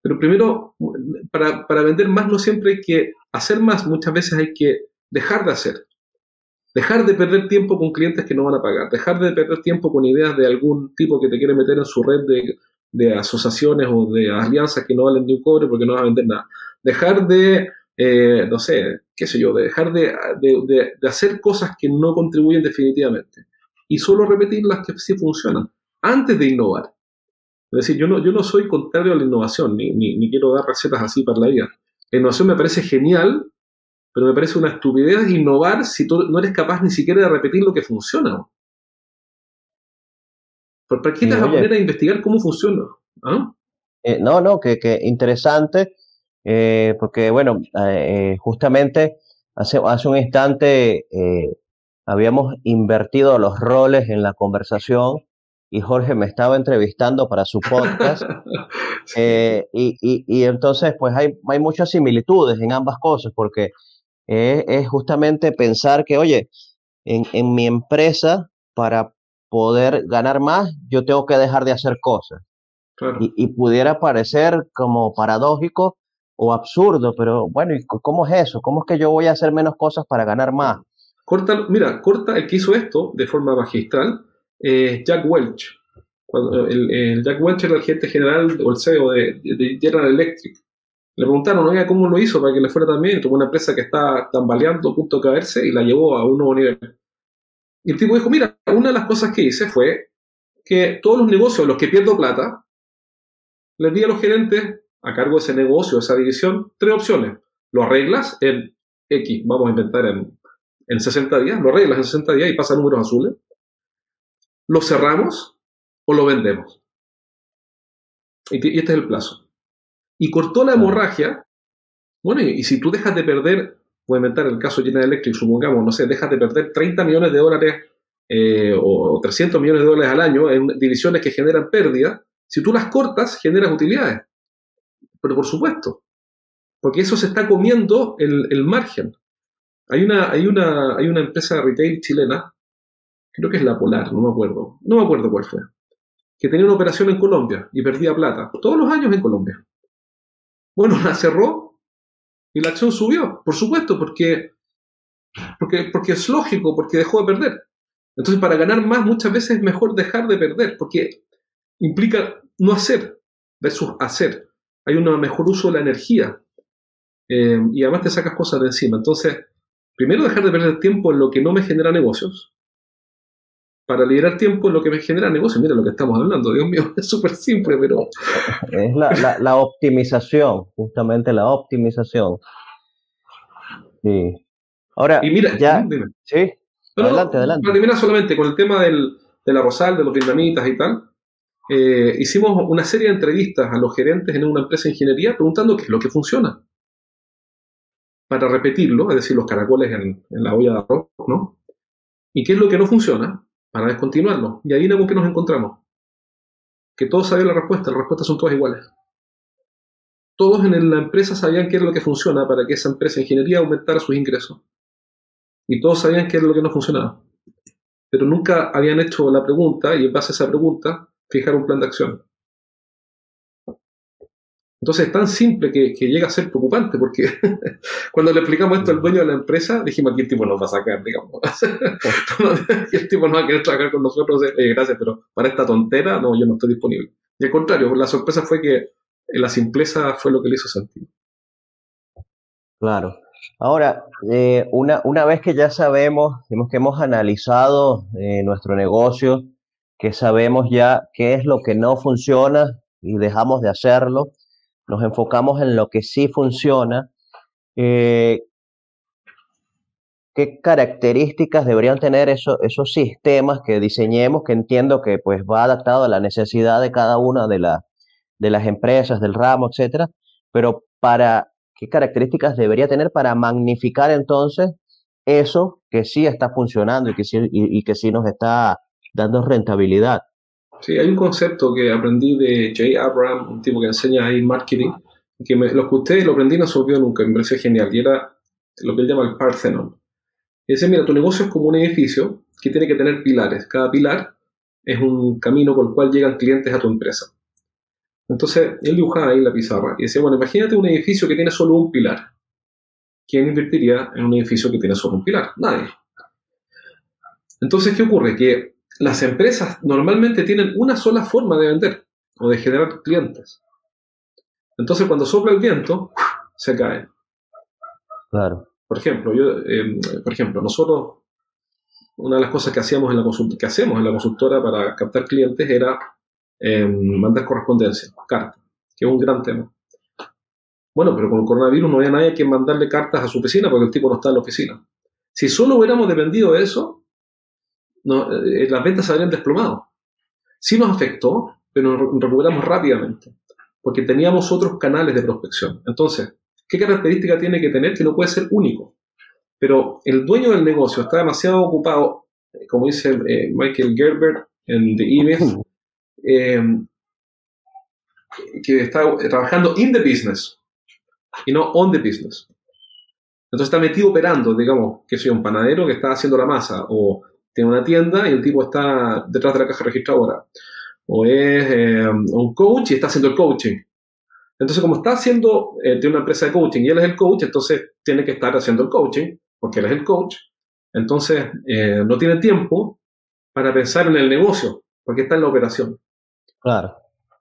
Pero primero, para, para vender más no siempre hay que hacer más, muchas veces hay que dejar de hacer. Dejar de perder tiempo con clientes que no van a pagar, dejar de perder tiempo con ideas de algún tipo que te quiere meter en su red de, de asociaciones o de alianzas que no valen ni un cobre porque no vas a vender nada. Dejar de eh, no sé, qué sé yo, de dejar de, hacer cosas que no contribuyen definitivamente y solo repetir las que sí funcionan antes de innovar. Es decir, yo no, yo no soy contrario a la innovación, ni, ni, quiero dar recetas así para la vida. La innovación me parece genial, pero me parece una estupidez innovar si tú no eres capaz ni siquiera de repetir lo que funciona. ¿Por qué te vas a poner a investigar cómo funciona? ¿Ah? Eh, no, no, que, que interesante eh, porque bueno, eh, justamente hace, hace un instante habíamos invertido los roles en la conversación y Jorge me estaba entrevistando para su podcast y, y, entonces pues hay, hay muchas similitudes en ambas cosas porque es justamente pensar que, oye, en, en mi empresa para poder ganar más, yo tengo que dejar de hacer cosas. Y, y, pudiera parecer como paradójico, o absurdo, pero bueno, ¿y cómo es eso? ¿Cómo es que yo voy a hacer menos cosas para ganar más? Corta, mira, corta el que hizo esto de forma magistral, eh, Jack Welch. Cuando el, Jack Welch era el gerente general o el CEO de, General Electric. Le preguntaron, oiga, ¿cómo lo hizo para que le fuera tan bien? Tuvo una empresa que está tambaleando, a punto de caerse, y la llevó a un nuevo nivel. Y el tipo dijo, mira, una de las cosas que hice fue que todos los negocios, los que pierdo plata, les di a los gerentes a cargo de ese negocio, de esa división, tres opciones. Lo arreglas en X, vamos a inventar en, en 60 días, lo arreglas en 60 días y pasa números azules. Lo cerramos o lo vendemos. Y, este es el plazo. Y cortó la hemorragia. Bueno, y, si tú dejas de perder, voy inventar el caso de General Electric, supongamos, no sé, dejas de perder 30 millones de dólares eh, o 300 millones de dólares al año en divisiones que generan pérdida, si tú las cortas, generas utilidades pero por supuesto, porque eso se está comiendo el, margen. Hay una, hay, una, hay una empresa retail chilena, creo que es la Polar, no me acuerdo, no me acuerdo cuál fue, que tenía una operación en Colombia y perdía plata, todos los años en Colombia. Bueno, la cerró y la acción subió, por supuesto, porque, porque, es lógico, porque dejó de perder. Entonces, para ganar más, muchas veces es mejor dejar de perder, porque implica no hacer versus hacer hay un mejor uso de la energía eh, y además te sacas cosas de encima. Entonces, primero dejar de perder tiempo en lo que no me genera negocios para liberar tiempo en lo que me genera negocios. Mira lo que estamos hablando, Dios mío, es súper simple, pero... Es la, optimización, justamente la optimización. Sí. Ahora, y mira, ya... Sí, adelante, adelante. Para solamente con el tema del, de la Rosal, de los vietnamitas y tal, eh, hicimos una serie de entrevistas a los gerentes en una empresa de ingeniería preguntando qué es lo que funciona. Para repetirlo, es decir, los caracoles en, la olla de arroz, ¿no? ¿Y qué es lo que no funciona? Para descontinuarlo. Y ahí con que nos encontramos. Que todos sabían la respuesta, las respuestas son todas iguales. Todos en la empresa sabían qué es lo que funciona para que esa empresa de ingeniería aumentara sus ingresos. Y todos sabían qué es lo que no funcionaba. Pero nunca habían hecho la pregunta, y en base a esa pregunta, fijar un plan de acción. Entonces es tan simple que, llega a ser preocupante porque cuando le explicamos esto al dueño de la empresa, dijimos aquí el tipo nos va a sacar, digamos. el tipo no va a querer trabajar con nosotros, eh, gracias, pero para esta tontera, no, yo no estoy disponible. Y al contrario, la sorpresa fue que la simpleza fue lo que le hizo sentido. Claro. Ahora, eh, una, una vez que ya sabemos, que hemos analizado eh, nuestro negocio, que sabemos ya qué es lo que no funciona y dejamos de hacerlo, nos enfocamos en lo que sí funciona, eh, ¿qué características deberían tener esos sistemas que diseñemos, que entiendo que pues va adaptado a la necesidad de cada una de, de las empresas, del ramo, etcétera, pero para qué características debería tener para magnificar entonces eso que sí está funcionando y que sí, y, que sí nos está dando rentabilidad. Sí, hay un concepto que aprendí de Jay Abraham, un tipo que enseña ahí marketing, que lo que usted lo aprendí no se olvidó nunca, me pareció genial, y era lo que él llama el Parthenon. Y dice, mira, tu negocio es como un edificio que tiene que tener pilares. Cada pilar es un camino por el cual llegan clientes a tu empresa. Entonces, él dibujaba ahí la pizarra y decía, bueno, imagínate un edificio que tiene solo un pilar. ¿Quién invertiría en un edificio que tiene solo un pilar? Nadie. Entonces, ¿qué ocurre? Que las empresas normalmente tienen una sola forma de vender o de generar clientes. Entonces, cuando sopla el viento, se caen. Claro. Por ejemplo, yo, em, por ejemplo, nosotros, una de las cosas que hacíamos en la que hacemos en la consultora para captar clientes era em, mandar correspondencia, carta, que es un gran tema. Bueno, pero con el coronavirus no había nadie que mandarle cartas a su oficina porque el tipo no está en la oficina. Si solo hubiéramos dependido de eso, eh, las ventas se habrían desplomado. Sí nos afectó, pero nos recuperamos rápidamente, porque teníamos otros canales de prospección. Entonces, ¿Qué característica tiene que tener? Que no puede ser único. Pero el dueño del negocio está demasiado ocupado, eh, como dice eh, Michael Gerber en The E-Myth, eh, que está trabajando in the business y no on the business. Entonces está metido operando, digamos, que soy un panadero que está haciendo la masa, o tiene una tienda y el tipo está detrás de la caja registradora, o es un coach y está haciendo el coaching. Entonces, como está haciendo, eh, tiene una empresa de coaching y él es el coach, entonces tiene que estar haciendo el coaching, porque él es el coach. Entonces, eh, no tiene tiempo para pensar en el negocio, porque está en la operación. Claro.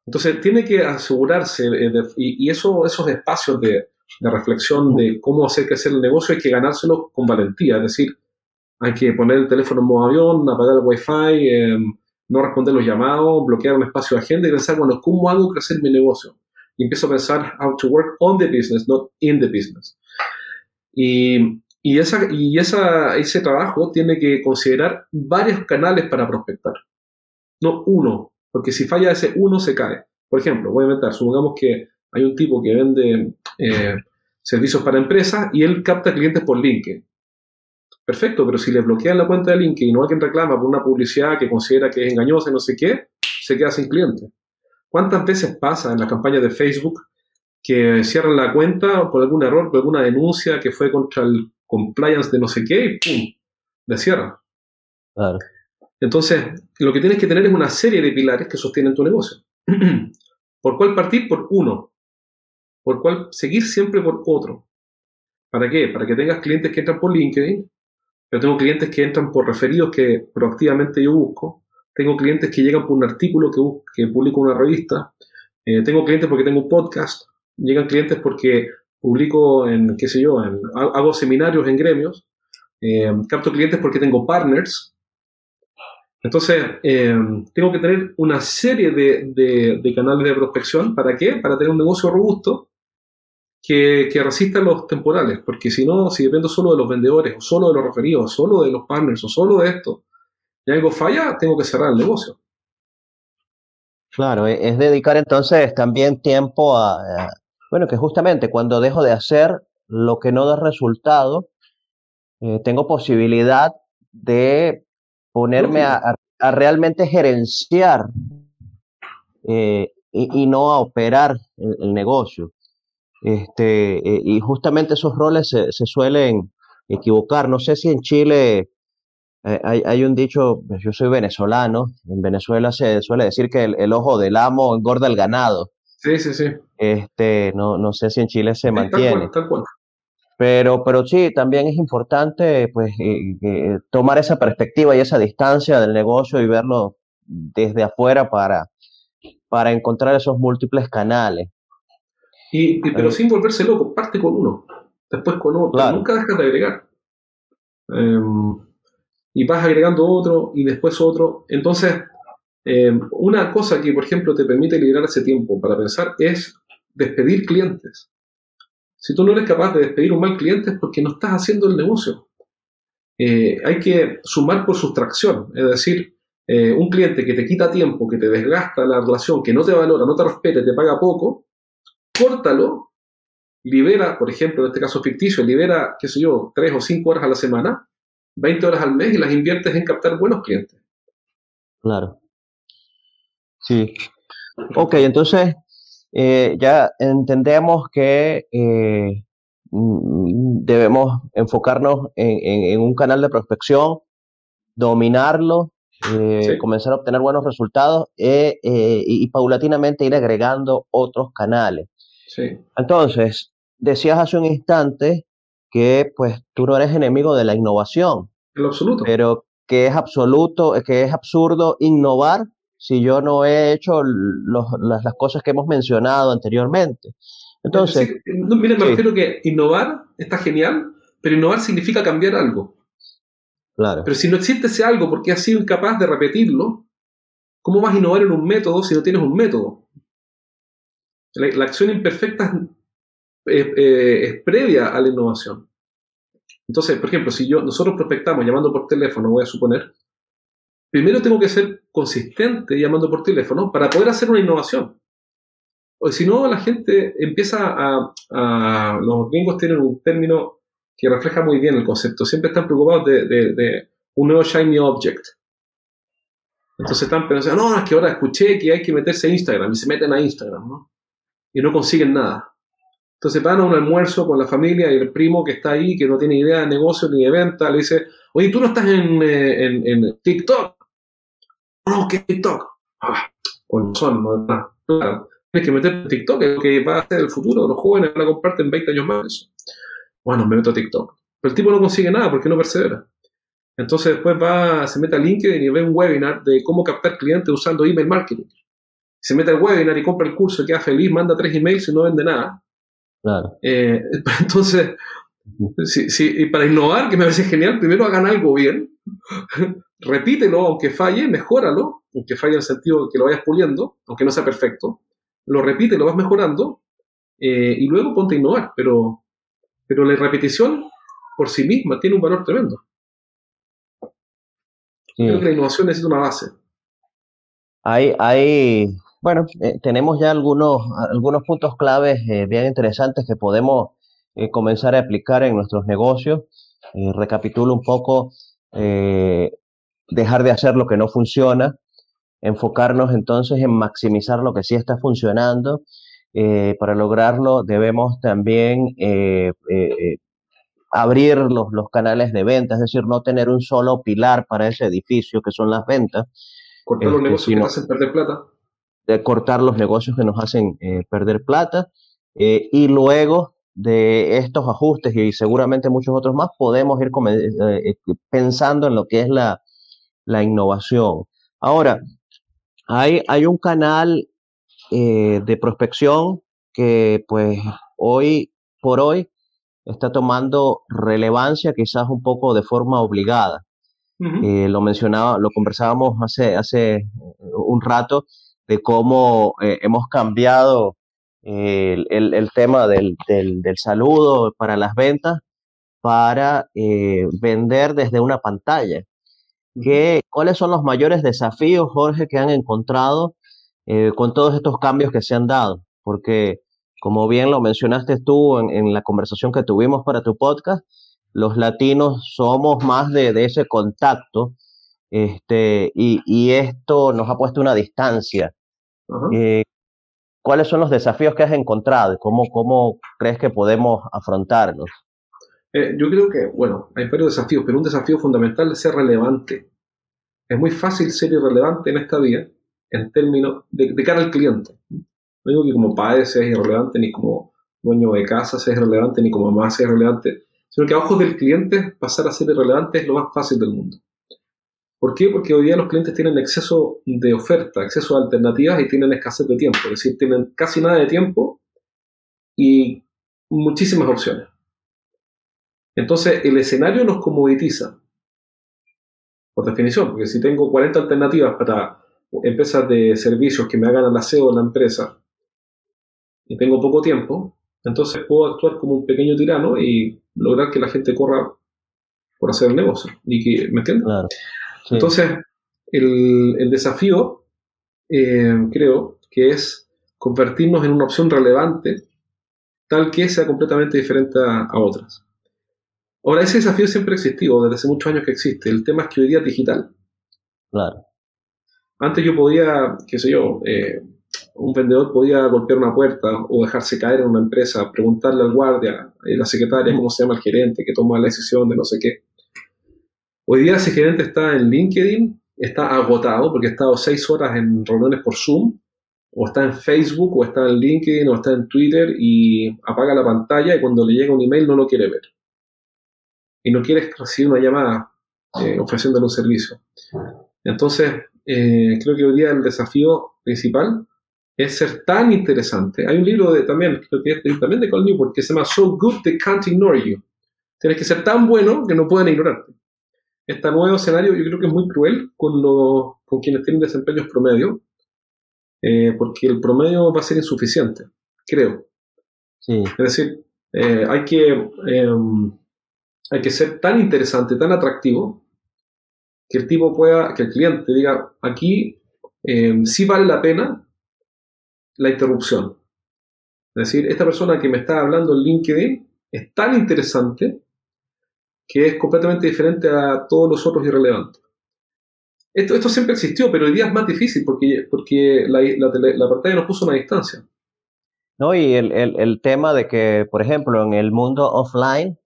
Entonces, tiene que asegurarse, eh, y, eso, esos espacios de, de, reflexión de cómo hacer crecer el negocio hay que ganárselo con valentía. Es decir, hay que poner el teléfono en modo avión, apagar el wifi, em, no responder los llamados, bloquear un espacio de agenda y pensar, bueno, ¿cómo hago crecer mi negocio? y empiezo a pensar how to work on the business, not in the business. Y, ese trabajo tiene que considerar varios canales para prospectar, no uno, porque si falla ese uno se cae. Por ejemplo, voy a inventar, supongamos que hay un tipo que vende eh, servicios para empresas y él capta clientes por LinkedIn. Perfecto, pero si le bloquean la cuenta de LinkedIn y no alguien reclama por una publicidad que considera que es engañosa y no sé qué, se queda sin cliente. ¿Cuántas veces pasa en la campaña de Facebook que cierran la cuenta por algún error, por alguna denuncia que fue contra el compliance de no sé qué y ¡pum! Le cierran. Claro. Entonces, lo que tienes que tener es una serie de pilares que sostienen tu negocio. ¿Por cuál partir? Por uno. ¿Por cuál seguir siempre por otro? ¿Para qué? Para que tengas clientes que entran por LinkedIn. Yo tengo clientes que entran por referidos que proactivamente yo busco. Tengo clientes que llegan por un artículo que, publico en una revista. Eh, tengo clientes porque tengo un podcast. Llegan clientes porque publico en, qué sé yo, en, hago seminarios en gremios. Eh, capto clientes porque tengo partners. Entonces, eh, tengo que tener una serie de, de, canales de prospección. ¿Para qué? Para tener un negocio robusto que, resista los temporales. Porque si no, si dependo solo de los vendedores, o solo de los referidos, o solo de los partners, o solo de esto, y algo falla, tengo que cerrar el negocio. Claro, e-, es dedicar entonces también tiempo a, bueno, que justamente cuando dejo de hacer lo que no da resultado, eh, tengo posibilidad de ponerme a, realmente gerenciar eh, y, no a operar el, negocio. Este, eh, y justamente esos roles se, se, suelen equivocar. No sé si en Chile eh, hay, hay, un dicho, pues, yo soy venezolano, en Venezuela se suele decir que el, ojo del amo engorda el ganado. Sí, sí, sí. Este, no, no sé si en Chile se mantiene. Pero, pero sí, también es importante pues, eh, eh, tomar esa perspectiva y esa distancia del negocio y verlo desde afuera para, para encontrar esos múltiples canales. Y, pero sin volverse loco, parte con uno. después con otro, nunca dejas de agregar. Em, y vas agregando otro y después otro. Entonces, em, una cosa que, por ejemplo, te permite liberar ese tiempo para pensar es despedir clientes. Si tú no eres capaz de despedir un mal cliente es porque no estás haciendo el negocio. Eh, hay que sumar por sustracción, es decir, eh, un cliente que te quita tiempo, que te desgasta la relación, que no te valora, no te respeta, te paga poco, córtalo, libera, por ejemplo, en este caso ficticio, libera, qué sé yo, tres o cinco horas a la semana, 20 horas al mes y las inviertes en captar buenos clientes. Claro. Sí. Ok, entonces eh, ya entendemos que eh, mm, debemos enfocarnos en, un canal de prospección, dominarlo, eh, comenzar a obtener buenos resultados y, y, paulatinamente ir agregando otros canales. Sí. Entonces, decías hace un instante que pues tú no eres enemigo de la innovación. En lo absoluto. Pero que es absoluto, que es absurdo innovar si yo no he hecho las, cosas que hemos mencionado anteriormente. Entonces, no, mire, me refiero que innovar está genial, pero innovar significa cambiar algo. Claro. Pero si no existe ese algo porque has sido incapaz de repetirlo, ¿cómo vas a innovar en un método si no tienes un método? La, acción imperfecta eh, es, previa a la innovación. Entonces, por ejemplo, si yo, nosotros prospectamos llamando por teléfono, voy a suponer, primero tengo que ser consistente llamando por teléfono para poder hacer una innovación. O si no, la gente empieza a, Los gringos tienen un término que refleja muy bien el concepto. Siempre están preocupados de, un nuevo shiny object. Entonces están pensando, no, es que ahora escuché que hay que meterse a Instagram y se meten a Instagram, ¿no? Y no consiguen nada. Entonces van a un almuerzo con la familia y el primo que está ahí, que no tiene idea de negocio ni de venta, le dice, oye, tú no estás en, eh, en TikTok no, que TikTok. Ah, con son, no es nada. Claro, tienes que meter TikTok, es lo que va a ser el futuro. Los jóvenes van a comprarte en 20 años más. Bueno, me meto a TikTok. Pero el tipo no consigue nada porque no persevera. Entonces después va, se mete a LinkedIn y ve un webinar de cómo captar clientes usando email marketing. Se mete al webinar y compra el curso, queda feliz, manda tres emails y no vende nada. Claro. Eh, entonces, y para innovar, que me parece genial, primero hagan algo bien, repítelo, aunque falle, mejóralo, aunque falle en el sentido de que lo vayas puliendo, aunque no sea perfecto, lo repite, lo vas mejorando, eh, y luego ponte a innovar, pero, pero la repetición por sí misma tiene un valor tremendo. Creo que la innovación necesita una base. Hay, hay bueno, eh, tenemos ya algunos, algunos puntos claves eh, bien interesantes que podemos comenzar a aplicar en nuestros negocios. recapitulo un poco dejar de hacer lo que no funciona, enfocarnos entonces en maximizar lo que sí está funcionando. Eh, para lograrlo debemos también eh, eh, abrir los, los, canales de venta, es decir, no tener un solo pilar para ese edificio que son las ventas. Cortar los este, negocios que nos hacen perder plata. De cortar los negocios que nos hacen perder plata. y luego de estos ajustes y seguramente muchos otros más, podemos ir pensando en lo que es la, la innovación. Ahora, hay, hay un canal eh, de prospección que pues hoy por hoy está tomando relevancia quizás un poco de forma obligada. Eh, lo mencionaba, lo conversábamos hace, hace un rato de cómo eh, hemos cambiado el, el, tema del, del, del, saludo para las ventas para vender desde una pantalla. ¿Cuáles son los mayores desafíos, Jorge, que han encontrado eh, con todos estos cambios que se han dado? Porque, como bien lo mencionaste tú en, la conversación que tuvimos para tu podcast, los latinos somos más de, ese contacto este, y, esto nos ha puesto una distancia. Eh, ¿Cuáles son los desafíos que has encontrado y cómo, cómo crees que podemos afrontarlos? Eh, yo creo que, bueno, hay varios desafíos, pero un desafío fundamental es ser relevante. Es muy fácil ser irrelevante en esta vida en términos de, cara al cliente. No digo que como padre seas irrelevante, ni como dueño de casa seas irrelevante, ni como mamá seas irrelevante, sino que a ojos del cliente pasar a ser irrelevante es lo más fácil del mundo. ¿Por qué? Porque hoy día los clientes tienen exceso de oferta, exceso de alternativas y tienen escasez de tiempo. Es decir, tienen casi nada de tiempo y muchísimas opciones. Entonces, el escenario nos comoditiza, por definición, porque si tengo 40 alternativas para empresas de servicios que me hagan el aseo en la empresa y tengo poco tiempo, entonces puedo actuar como un pequeño tirano y lograr que la gente corra por hacer el negocio. ¿Me entiendes? Entonces, el, desafío, eh, creo, que es convertirnos en una opción relevante, tal que sea completamente diferente a, otras. Ahora, ese desafío siempre ha existido, desde hace muchos años que existe. El tema es que hoy día es digital. Claro. Antes yo podía, qué sé yo, eh, un vendedor podía golpear una puerta o dejarse caer en una empresa, preguntarle al guardia, a la secretaria, cómo se llama el gerente que toma la decisión de no sé qué. Hoy día ese gerente está en LinkedIn, está agotado porque ha estado seis horas en reuniones por Zoom, o está en Facebook, o está en LinkedIn, o está en Twitter y apaga la pantalla y cuando le llega un email no lo quiere ver. Y no quiere recibir una llamada eh, ofreciéndole un servicio. Entonces, eh, creo que hoy día el desafío principal es ser tan interesante. Hay un libro de, también, creo que es también de Col Newport, que se llama So Good They Can't Ignore You. Tienes que ser tan bueno que no puedan ignorarte. Este nuevo escenario yo creo que es muy cruel con, los, con quienes tienen desempeños promedio, eh, porque el promedio va a ser insuficiente, creo. Sí. Es decir, eh, hay, que, em, hay que ser tan interesante, tan atractivo, que el tipo pueda, que el cliente diga, aquí eh, sí vale la pena la interrupción. Es decir, esta persona que me está hablando en LinkedIn es tan interesante que es completamente diferente a todos los otros irrelevantes. Esto, esto siempre existió, pero hoy día es más difícil porque, porque la, la, pantalla nos puso una distancia. No, y el, el, tema de que, por ejemplo, en el mundo offline,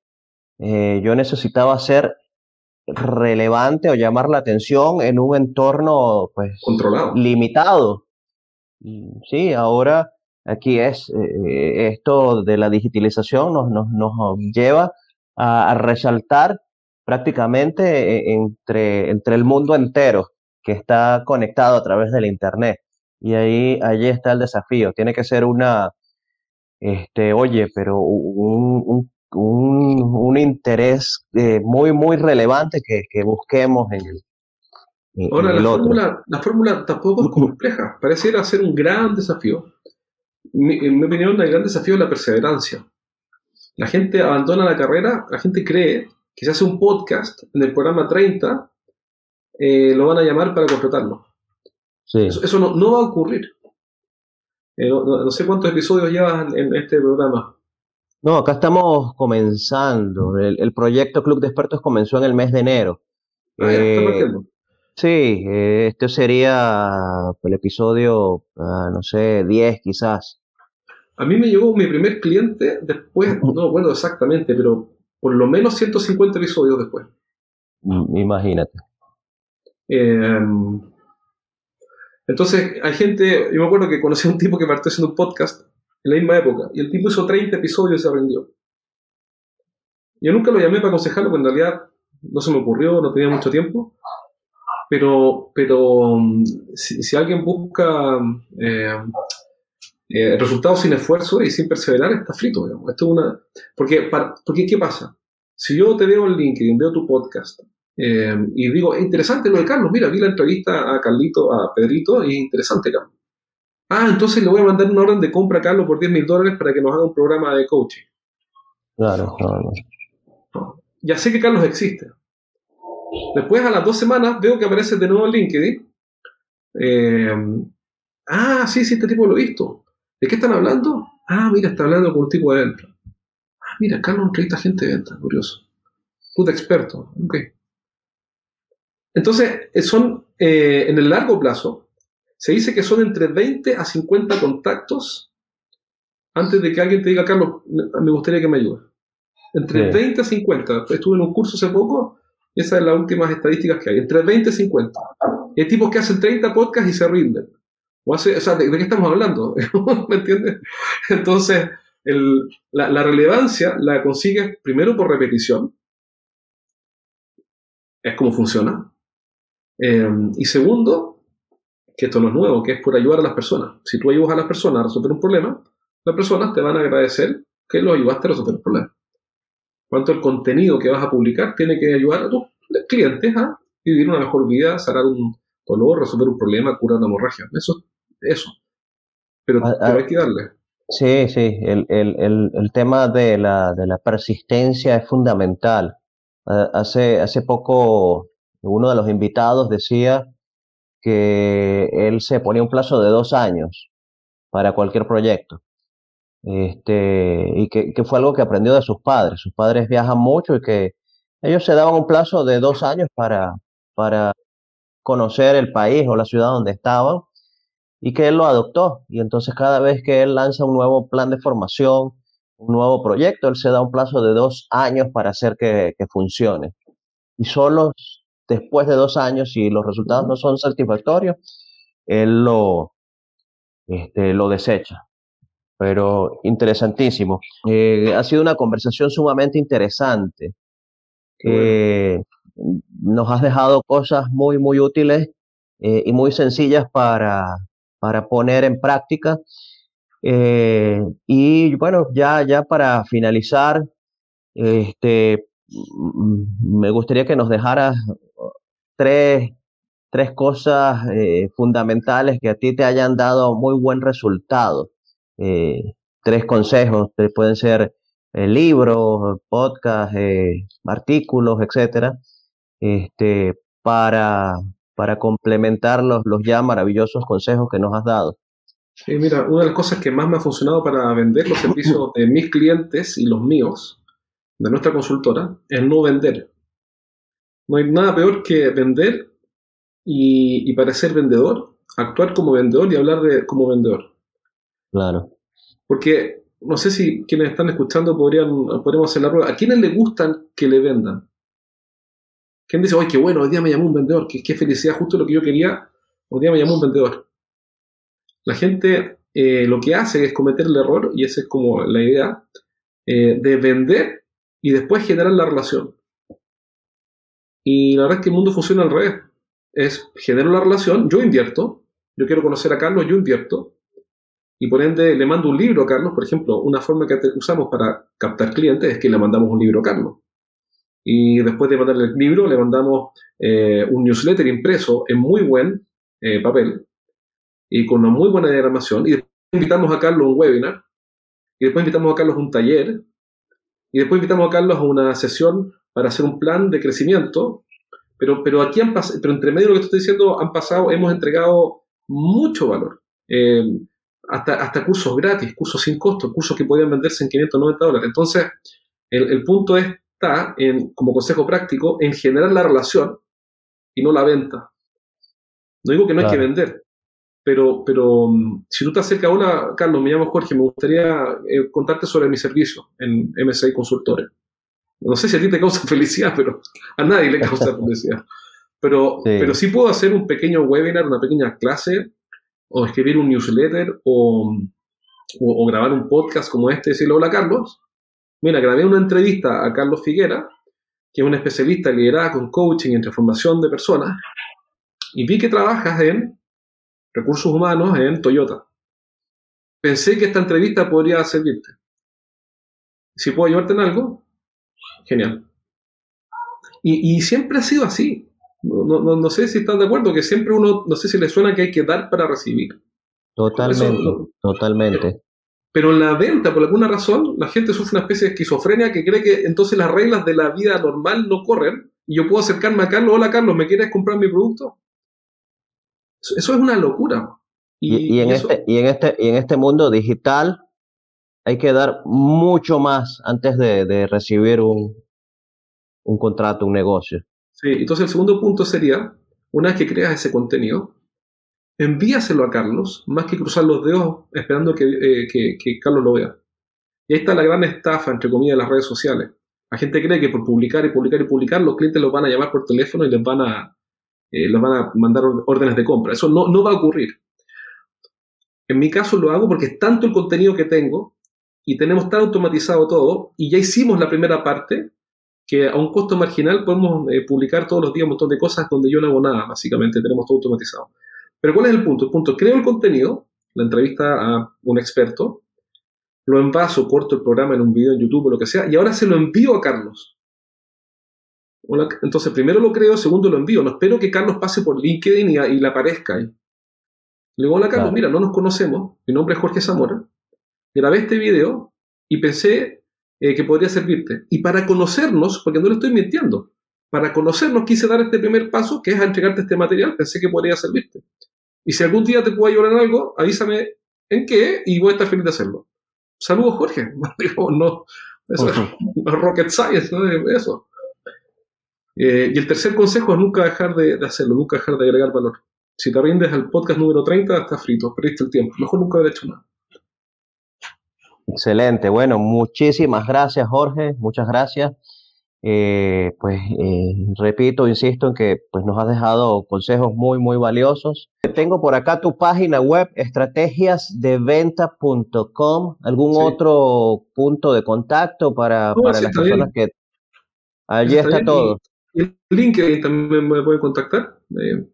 eh, yo necesitaba ser relevante o llamar la atención en un entorno pues controlado limitado sí ahora aquí es eh, esto de la digitalización nos, nos, nos lleva a, resaltar prácticamente eh, entre, entre el mundo entero que está conectado a través del internet y ahí allí está el desafío tiene que ser una este oye pero un un, un interés eh, muy, muy relevante que, que busquemos en el, Ahora, la, Fórmula, la fórmula tampoco es compleja, pareciera ser un gran desafío. en mi opinión, el gran desafío es la perseverancia. La gente abandona la carrera, la gente cree que si hace un podcast en el programa 30, eh, lo van a llamar para contratarlo. Eso, no, no, va a ocurrir. Eh, no, no, sé cuántos episodios llevas en este programa. No, acá estamos comenzando. El, proyecto Club de Expertos comenzó en el mes de enero. Ah, eh, sí, eh, este sería el episodio, ah, no sé, 10 quizás. A mí me llegó mi primer cliente después, no recuerdo exactamente, pero por lo menos 150 episodios después. Mm, imagínate. Em, entonces, hay gente, yo me acuerdo que conocí a un tipo que partió haciendo un podcast en la misma época. Y el tipo hizo 30 episodios y se vendió. Yo nunca lo llamé para aconsejarlo, porque en realidad no se me ocurrió, no tenía mucho tiempo. Pero, pero mm, si, alguien busca eh, eh, resultados sin esfuerzo y sin perseverar, está frito. Esto es una... porque, porque, ¿qué pasa? Si yo te veo en LinkedIn, veo tu podcast, eh, y digo, es interesante lo de Carlos, mira, vi la entrevista a Carlito, a Pedrito, y es interesante, Carlos. Ah, entonces le voy a mandar una orden de compra a Carlos por 10 mil dólares para que nos haga un programa de coaching. Claro, claro. Ya sé que Carlos existe. Después, a las dos semanas, veo que aparece de nuevo en LinkedIn. Eh, ah, sí, sí, este tipo lo he visto. ¿De qué están hablando? Ah, mira, está hablando con un tipo de venta. Ah, mira, Carlos entrevista gente de venta, curioso. Puta experto, ok. Entonces, son, eh, en el largo plazo, se dice que son entre 20 a 50 contactos antes de que alguien te diga, Carlos, me gustaría que me ayude. Entre 20 a 50. Estuve en un curso hace poco y esas son las últimas estadísticas que hay. Entre 20 a 50. hay tipos que hacen 30 podcasts y se rinden. O, sea, ¿de, qué estamos hablando? ¿Me entiendes? Entonces, la, relevancia la consigues primero por repetición. Es como funciona. Eh, y segundo, que esto no es nuevo, que es por ayudar a las personas. Si tú ayudas a las personas a resolver un problema, las personas te van a agradecer que lo ayudaste a resolver el problema. cuanto el contenido que vas a publicar tiene que ayudar a tus clientes a vivir una mejor vida, sanar un dolor, resolver un problema, curar una hemorragia. Eso, eso. Pero, Ah, ah. hay que darle. Sí, sí, el, el, el, el tema de la, de la persistencia es fundamental. Ah, hace, hace poco uno de los invitados decía que él se ponía un plazo de dos años para cualquier proyecto. Este, y que, que fue algo que aprendió de sus padres. Sus padres viajan mucho y que ellos se daban un plazo de dos años para, para conocer el país o la ciudad donde estaban y que él lo adoptó. Y entonces cada vez que él lanza un nuevo plan de formación, un nuevo proyecto, él se da un plazo de dos años para hacer que, que funcione. Y solo después de dos años, si los resultados no son satisfactorios, él lo, este, lo desecha. Pero interesantísimo. Eh, ha sido una conversación sumamente interesante. Qué Eh, nos has dejado cosas muy, muy útiles eh, y muy sencillas para, para poner en práctica. Eh, y bueno, ya, ya para finalizar, este, mm, me gustaría que nos dejaras tres, tres cosas eh, fundamentales que a ti te hayan dado muy buen resultado. Eh, tres consejos, que pueden ser libros, podcasts, artículos, etcétera, este, para, para complementar los, los ya maravillosos consejos que nos has dado. Sí, mira, una de las cosas que más me ha funcionado para vender los servicios de mis clientes y los míos, de nuestra consultora, es no vender. No hay nada peor que vender y, y parecer vendedor, actuar como vendedor y hablar de, como vendedor. Claro. Porque no sé si quienes están escuchando podrían, podríamos hacer la prueba. ¿A quiénes le gustan que le vendan? ¿Quién dice, ¡ay, qué bueno! Hoy día me llamó un vendedor, qué, felicidad, justo lo que yo quería, hoy día me llamó un vendedor. La gente eh, lo que hace es cometer el error, y esa es como la idea, eh, de vender y después generar la relación. Y la verdad es que el mundo funciona al revés. Es genero la relación, yo invierto, yo quiero conocer a Carlos, yo invierto, y por ende le mando un libro a Carlos, por ejemplo, una forma que usamos para captar clientes es que le mandamos un libro a Carlos. Y después de mandarle el libro, le mandamos eh, un newsletter impreso en muy buen eh, papel y con una muy buena diagramación. Y después invitamos a Carlos a un webinar. Y después invitamos a Carlos a un taller. Y después invitamos a Carlos a una sesión para hacer un plan de crecimiento. Pero, pero aquí han pero entre medio de lo que estoy diciendo, han pasado, hemos entregado mucho valor. Eh, hasta, hasta cursos gratis, cursos sin costo, cursos que podían venderse en 590 dólares. Entonces, el, punto está, en, como consejo práctico, en generar la relación y no la venta. No digo que no hay que vender, pero, pero mm, si tú te acercas ahora, Carlos, me llamo Jorge, me gustaría eh, contarte sobre mi servicio en MSI Consultores. No sé si a ti te causa felicidad, pero a nadie le causa felicidad. Pero Sí. pero sí puedo hacer un pequeño webinar, una pequeña clase, o escribir un newsletter, o, o, o grabar un podcast como este, decirle, hola Carlos, mira, grabé una entrevista a Carlos Figuera, que es un especialista en liderazgo, en coaching y en transformación de personas, y vi que trabajas en recursos humanos en Toyota. Pensé que esta entrevista podría servirte. Si puedo ayudarte en algo, genial. Y, y siempre ha sido así. No, no- no- no sé si estás de acuerdo, que siempre uno, no sé si le suena que hay que dar para recibir. Totalmente, Eso- totalmente. Pero en la venta, por alguna razón, la gente sufre una especie de esquizofrenia que cree que entonces las reglas de la vida normal no corren y yo puedo acercarme a Carlos, hola Carlos, ¿me quieres comprar mi producto? Eso, eso es una locura. Y, y en eso- este, y en este, y en este mundo digital hay que dar mucho más antes de, de recibir un, un contrato, un negocio. Sí, entonces el segundo punto sería, una vez que creas ese contenido, envíaselo a Carlos, más que cruzar los dedos esperando que, eh, que- Carlos lo vea. Y ahí está la gran estafa, entre comillas, de las redes sociales. La gente cree que por publicar y publicar y publicar, los clientes los van a llamar por teléfono y les van a, eh, les van a mandar órdenes de compra. Eso no, no va a ocurrir. En mi caso lo hago porque es tanto el contenido que tengo y tenemos tan automatizado todo y ya hicimos la primera parte que a un costo marginal podemos eh, publicar todos los días un montón de cosas donde yo no hago nada, básicamente, tenemos todo automatizado. Pero ¿cuál es el punto? El punto, creo el contenido, la entrevista a un experto, lo envaso, corto el programa en un video en YouTube o lo que sea, y ahora se lo envío a Carlos. Entonces, primero lo creo, segundo lo envío. No espero que Carlos pase por LinkedIn y, y le aparezca ahí. Le digo, hola Carlos, mira, no nos conocemos, mi nombre es Jorge Zamora, grabé este video y pensé eh, que podría servirte. Y para conocernos, porque no le estoy mintiendo, para conocernos quise dar este primer paso, que es a entregarte este material, pensé que podría servirte. Y si algún día te puedo ayudar en algo, avísame en qué y voy a estar feliz de hacerlo. Saludos, Jorge. Digo, no, eso es rocket science, ¿no? Eso. Eh, y el tercer consejo es nunca dejar de, hacerlo, nunca dejar de agregar valor. Si te rindes al podcast número 30, estás frito, perdiste el tiempo. Mejor nunca haber hecho nada. Excelente. Bueno, muchísimas gracias, Jorge. Muchas gracias. Eh, pues eh, repito, insisto en que pues, nos has dejado consejos muy, muy valiosos. Tengo por acá tu página web, estrategiasdeventa.com. ¿Algún otro punto de contacto para, para las personas que... Allí está, todo. Y LinkedIn también me puede contactar. Eh,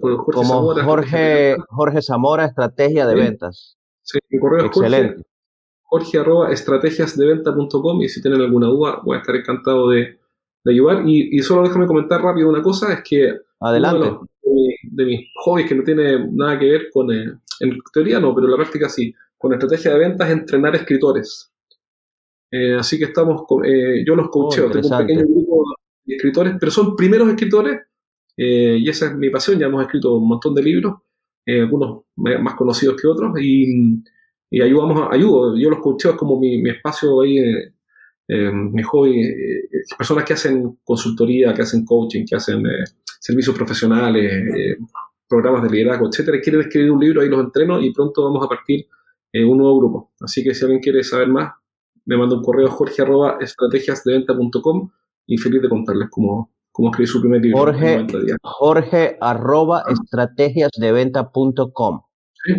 Jorge Como Zamora, Jorge, Jorge Zamora, Estrategia de Ventas. Sí, mi correo Excelente. Jorge, arroba estrategiasdeventa.com y si tienen alguna duda voy a estar encantado de, ayudar. Y, solo déjame comentar rápido una cosa, es que Adelante. de, mis hobbies que no tiene nada que ver con, eh, en teoría no, pero en la práctica sí, con estrategia de ventas es entrenar escritores. Eh, así que estamos, eh, yo los coacheo, oh, tengo un pequeño grupo de escritores, pero son primeros escritores y esa es mi pasión, ya hemos escrito un montón de libros, algunos más conocidos que otros, y, y ayudamos, ayudo, yo los coacheo, es como mi, mi espacio ahí eh, mi hobby, eh, personas que hacen consultoría, que hacen coaching, que hacen eh, servicios profesionales, eh, programas de liderazgo, etcétera, quieren escribir un libro, ahí los entreno y pronto vamos a partir un nuevo grupo. Así que si alguien quiere saber más, me manda un correo a jorge arroba estrategiasdeventa.com y feliz de contarles cómo, cómo escribir su primer libro. Jorge, Jorge arroba estrategiasdeventa.com. Sí.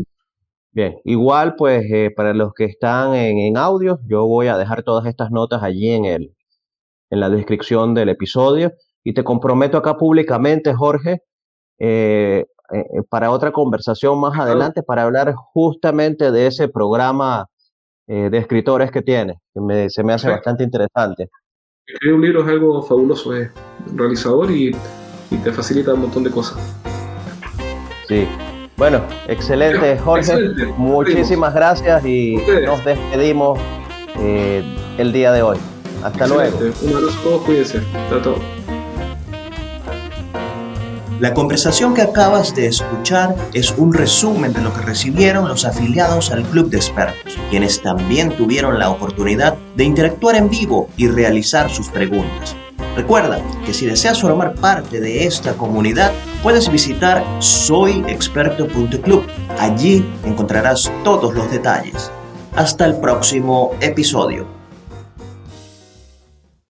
Bien, igual pues eh, para los que están en, audio, yo voy a dejar todas estas notas allí en, el, en la descripción del episodio y te comprometo acá públicamente, Jorge, eh, eh, para otra conversación más adelante para hablar justamente de ese programa de escritores que tiene, que se me hace bastante interesante. Escribir un libro es algo fabuloso, es realizador y, y te facilita un montón de cosas. Sí, bueno, excelente, Jorge. Muchísimas gracias y nos despedimos eh, el día de hoy. Hasta luego. Un abrazo a todos, cuídense. Hasta La conversación que acabas de escuchar es un resumen de lo que recibieron los afiliados al Club de Expertos, quienes también tuvieron la oportunidad de interactuar en vivo y realizar sus preguntas. Recuerda que si deseas formar parte de esta comunidad, puedes visitar soyexperto.club. Allí encontrarás todos los detalles. Hasta el próximo episodio.